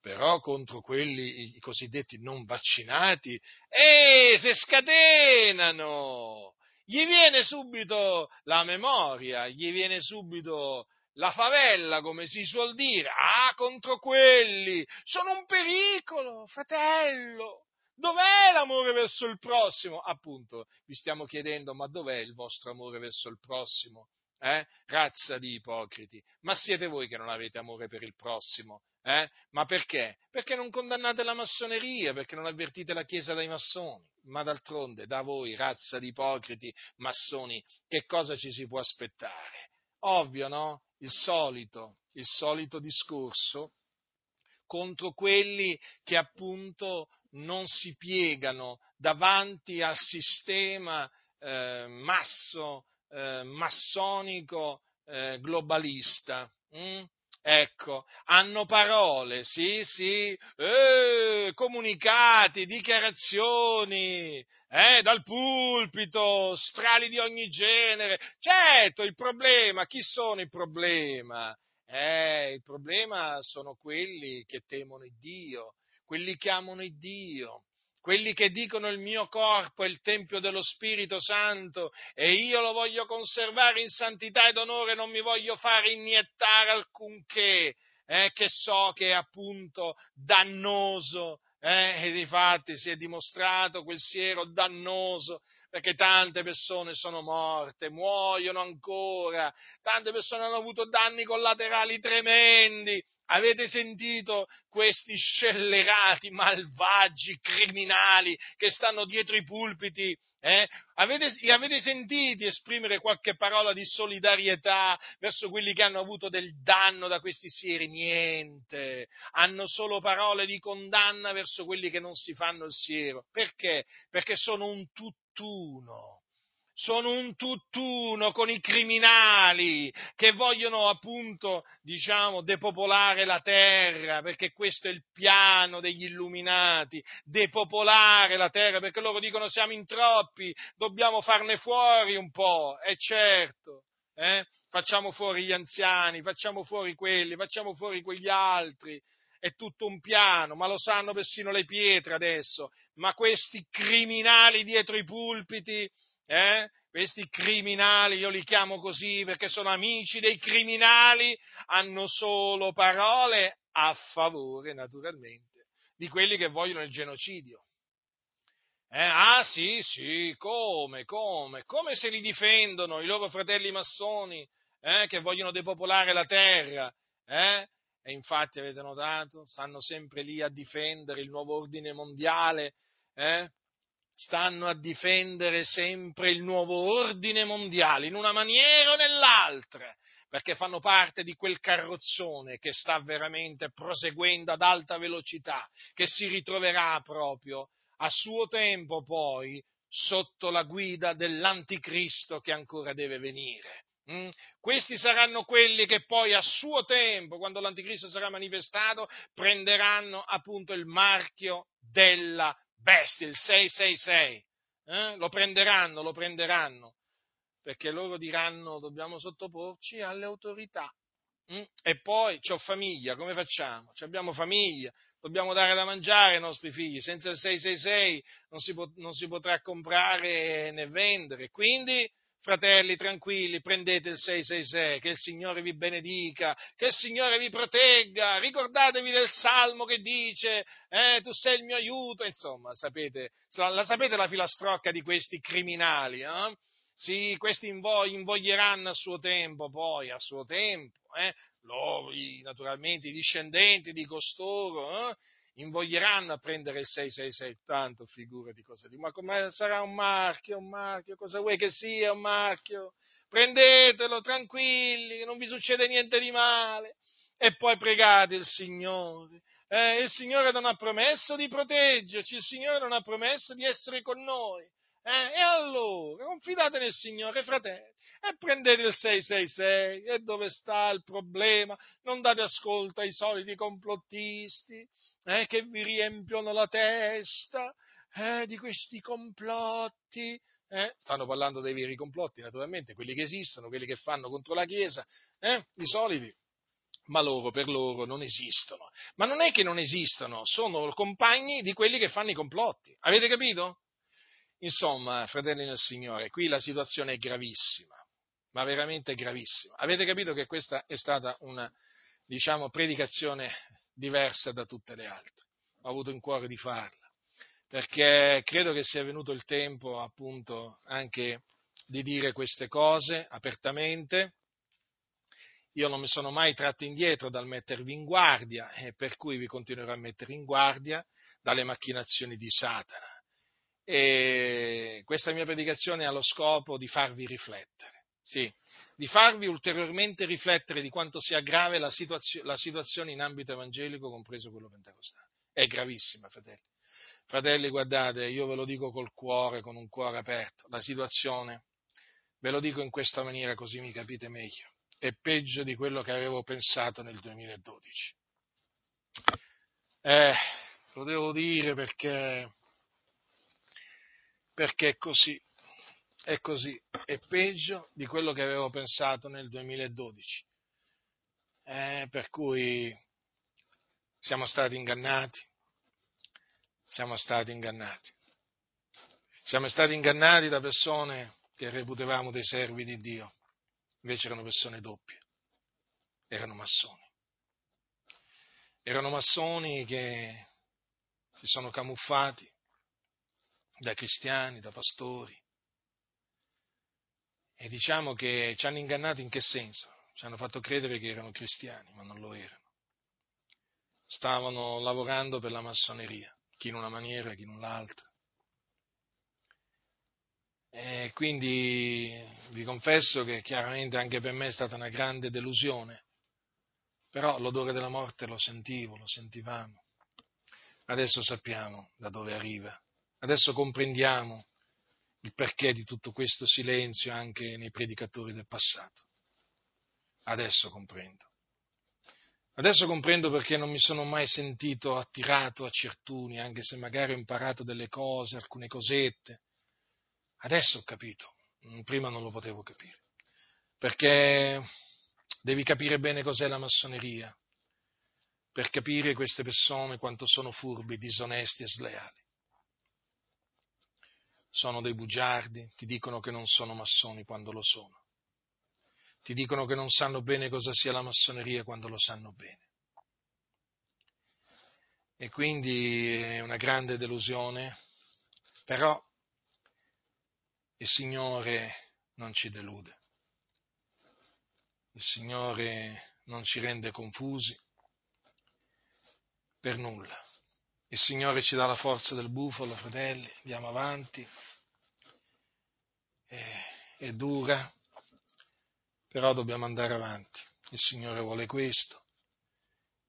però contro quelli, i cosiddetti non vaccinati, e se scatenano! Gli viene subito la memoria, gli viene subito la favella, come si suol dire, ah, contro quelli, sono un pericolo, fratello, Dov'è l'amore verso il prossimo? Appunto, vi stiamo chiedendo, ma dov'è il vostro amore verso il prossimo? Eh? Razza di ipocriti. Ma siete voi che non avete amore per il prossimo? Eh? Ma perché? Perché non condannate la massoneria, perché non avvertite la Chiesa dai massoni. Ma d'altronde, da voi, razza di ipocriti, massoni, che cosa ci si può aspettare? Ovvio, no? Il solito, il solito discorso contro quelli che appunto non si piegano davanti al sistema eh, masso, eh, massonico eh, globalista. Mm? Ecco, hanno parole, sì, sì, eh, comunicati, dichiarazioni, eh, dal pulpito, strali di ogni genere. Certo, il problema, chi sono il problema? Eh, il problema sono quelli che temono Dio, quelli che amano il Dio, quelli che dicono il mio corpo è il Tempio dello Spirito Santo e io lo voglio conservare in santità ed onore, non mi voglio fare iniettare alcunché, eh, che so che è appunto dannoso, eh, e difatti si è dimostrato quel siero dannoso perché tante persone sono morte, muoiono ancora, tante persone hanno avuto danni collaterali tremendi. Avete sentito questi scellerati, malvagi, criminali che stanno dietro i pulpiti? Eh? Avete, li avete sentiti esprimere qualche parola di solidarietà verso quelli che hanno avuto del danno da questi sieri? Niente. Hanno solo parole di condanna verso quelli che non si fanno il siero. Perché? Perché sono un tutto tutt'uno. sono un tutt'uno con i criminali che vogliono appunto, diciamo, depopolare la terra, perché questo è il piano degli illuminati, depopolare la terra, perché loro dicono siamo in troppi, dobbiamo farne fuori un po', e certo, eh? facciamo fuori gli anziani, facciamo fuori quelli, facciamo fuori quegli altri, è tutto un piano, ma lo sanno persino le pietre adesso, ma questi criminali dietro i pulpiti, eh? questi criminali, io li chiamo così perché sono amici dei criminali, hanno solo parole a favore, naturalmente, di quelli che vogliono il genocidio. Eh, ah sì, sì, come, come, come se li difendono i loro fratelli massoni eh, che vogliono depopolare la terra. Eh? E infatti avete notato, stanno sempre lì a difendere il nuovo ordine mondiale, eh? stanno a difendere sempre il nuovo ordine mondiale in una maniera o nell'altra, perché fanno parte di quel carrozzone che sta veramente proseguendo ad alta velocità, che si ritroverà proprio a suo tempo poi sotto la guida dell'anticristo che ancora deve venire. Mm? Questi saranno quelli che poi a suo tempo, quando l'anticristo sarà manifestato, prenderanno appunto il marchio della bestia, il 666. Eh? Lo prenderanno, lo prenderanno, perché loro diranno dobbiamo sottoporci alle autorità. Mm? E poi ho famiglia, come facciamo? Ci abbiamo famiglia, dobbiamo dare da mangiare ai nostri figli, senza il 666 non si, pot- non si potrà comprare né vendere. Quindi Fratelli, tranquilli, prendete il 666, che il Signore vi benedica, che il Signore vi protegga, ricordatevi del Salmo che dice, eh, tu sei il mio aiuto, insomma, sapete, la sapete la filastrocca di questi criminali, eh? Sì, questi invoglieranno a suo tempo, poi, a suo tempo, eh? Loro, naturalmente, i discendenti di costoro, eh? Invoglieranno a prendere il 666, tanto figura di cosa di, ma come sarà un marchio, un marchio, cosa vuoi che sia un marchio? Prendetelo tranquilli, non vi succede niente di male e poi pregate il Signore. Eh, il Signore non ha promesso di proteggerci, il Signore non ha promesso di essere con noi. Eh, e allora, confidate nel Signore, fratelli, e prendete il 666. E dove sta il problema? Non date ascolto ai soliti complottisti eh, che vi riempiono la testa eh, di questi complotti. Eh? Stanno parlando dei veri complotti, naturalmente, quelli che esistono, quelli che fanno contro la Chiesa, eh? i soliti ma loro per loro non esistono. Ma non è che non esistono, sono compagni di quelli che fanno i complotti. Avete capito? Insomma, fratelli nel Signore, qui la situazione è gravissima, ma veramente gravissima. Avete capito che questa è stata una, diciamo, predicazione diversa da tutte le altre. Ho avuto in cuore di farla, perché credo che sia venuto il tempo, appunto, anche di dire queste cose apertamente. Io non mi sono mai tratto indietro dal mettervi in guardia e per cui vi continuerò a mettere in guardia dalle macchinazioni di Satana e questa mia predicazione ha lo scopo di farvi riflettere, sì, di farvi ulteriormente riflettere di quanto sia grave la, situazio- la situazione in ambito evangelico, compreso quello pentecostale. È gravissima, fratelli. Fratelli, guardate, io ve lo dico col cuore, con un cuore aperto, la situazione, ve lo dico in questa maniera così mi capite meglio, è peggio di quello che avevo pensato nel 2012. Eh, lo devo dire perché perché è così, è così, è peggio di quello che avevo pensato nel 2012. Eh, per cui siamo stati ingannati, siamo stati ingannati. Siamo stati ingannati da persone che reputevamo dei servi di Dio, invece erano persone doppie, erano massoni. Erano massoni che si sono camuffati da cristiani, da pastori. E diciamo che ci hanno ingannato in che senso? Ci hanno fatto credere che erano cristiani, ma non lo erano. Stavano lavorando per la massoneria, chi in una maniera, chi in un'altra. E quindi vi confesso che chiaramente anche per me è stata una grande delusione, però l'odore della morte lo sentivo, lo sentivamo. Adesso sappiamo da dove arriva Adesso comprendiamo il perché di tutto questo silenzio anche nei predicatori del passato. Adesso comprendo. Adesso comprendo perché non mi sono mai sentito attirato a certuni, anche se magari ho imparato delle cose, alcune cosette. Adesso ho capito, prima non lo potevo capire. Perché devi capire bene cos'è la massoneria, per capire queste persone quanto sono furbi, disonesti e sleali sono dei bugiardi, ti dicono che non sono massoni quando lo sono, ti dicono che non sanno bene cosa sia la massoneria quando lo sanno bene. E quindi è una grande delusione, però il Signore non ci delude, il Signore non ci rende confusi per nulla. Il Signore ci dà la forza del bufalo, fratelli, andiamo avanti. È, è dura, però dobbiamo andare avanti. Il Signore vuole questo.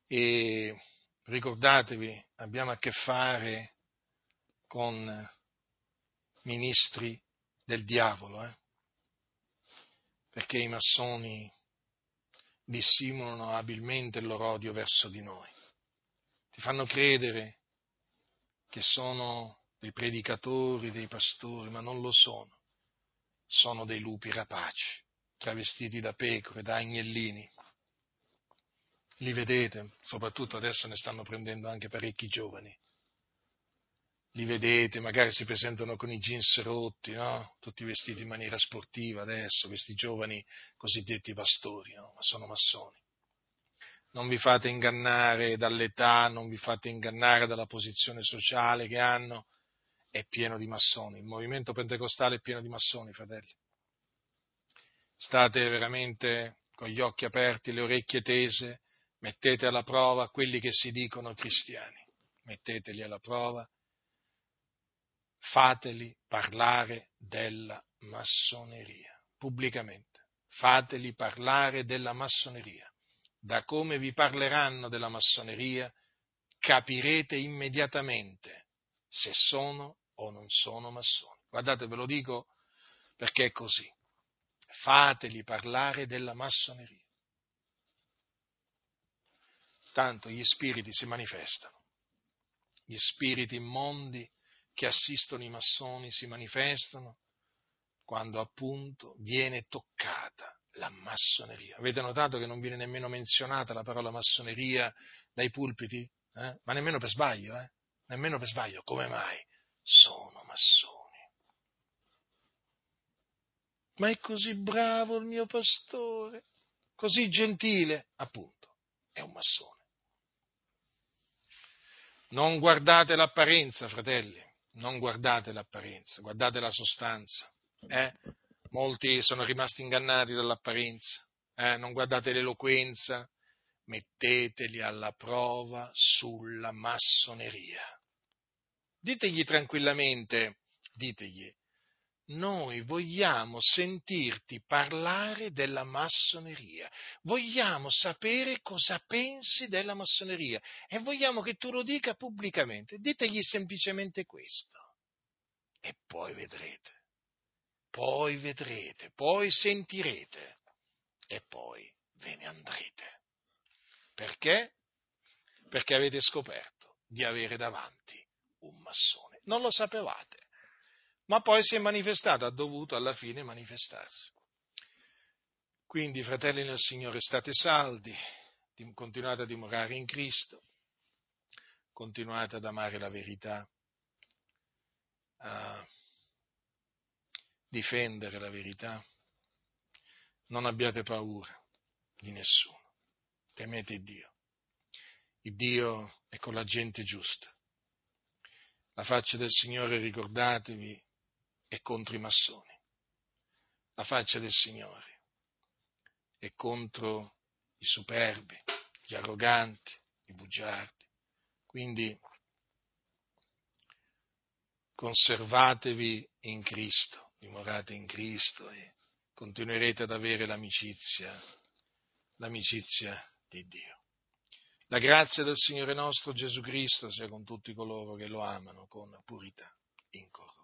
E ricordatevi, abbiamo a che fare con ministri del diavolo, eh? perché i massoni dissimulano abilmente il loro odio verso di noi. Ti fanno credere che sono dei predicatori, dei pastori, ma non lo sono. Sono dei lupi rapaci, travestiti da pecore, da agnellini. Li vedete, soprattutto adesso ne stanno prendendo anche parecchi giovani. Li vedete, magari si presentano con i jeans rotti, no? Tutti vestiti in maniera sportiva adesso, questi giovani cosiddetti pastori, no? Ma sono massoni non vi fate ingannare dall'età, non vi fate ingannare dalla posizione sociale che hanno, è pieno di massoni. Il movimento pentecostale è pieno di massoni, fratelli. State veramente con gli occhi aperti, le orecchie tese, mettete alla prova quelli che si dicono cristiani, metteteli alla prova, fateli parlare della massoneria, pubblicamente, fateli parlare della massoneria da come vi parleranno della massoneria, capirete immediatamente se sono o non sono massoni. Guardate, ve lo dico perché è così. Fateli parlare della massoneria. Tanto gli spiriti si manifestano. Gli spiriti immondi che assistono i massoni si manifestano quando appunto viene toccata la massoneria. Avete notato che non viene nemmeno menzionata la parola massoneria dai pulpiti? Eh? Ma nemmeno per sbaglio, eh? Nemmeno per sbaglio. Come mai? Sono massoni. Ma è così bravo il mio pastore, così gentile, appunto, è un massone. Non guardate l'apparenza, fratelli, non guardate l'apparenza, guardate la sostanza. Eh? Molti sono rimasti ingannati dall'apparenza, eh? non guardate l'eloquenza, metteteli alla prova sulla massoneria. Ditegli tranquillamente, ditegli, noi vogliamo sentirti parlare della massoneria, vogliamo sapere cosa pensi della massoneria e vogliamo che tu lo dica pubblicamente. Ditegli semplicemente questo e poi vedrete poi vedrete, poi sentirete e poi ve ne andrete. Perché? Perché avete scoperto di avere davanti un massone. Non lo sapevate, ma poi si è manifestato, ha dovuto alla fine manifestarsi. Quindi, fratelli nel Signore, state saldi, continuate a dimorare in Cristo, continuate ad amare la verità. Uh, difendere la verità. Non abbiate paura di nessuno, temete Dio. Il Dio è con la gente giusta. La faccia del Signore, ricordatevi, è contro i massoni. La faccia del Signore è contro i superbi, gli arroganti, i bugiardi. Quindi conservatevi in Cristo dimorate in Cristo e continuerete ad avere l'amicizia, l'amicizia di Dio. La grazia del Signore nostro Gesù Cristo sia con tutti coloro che lo amano con purità incorrotta.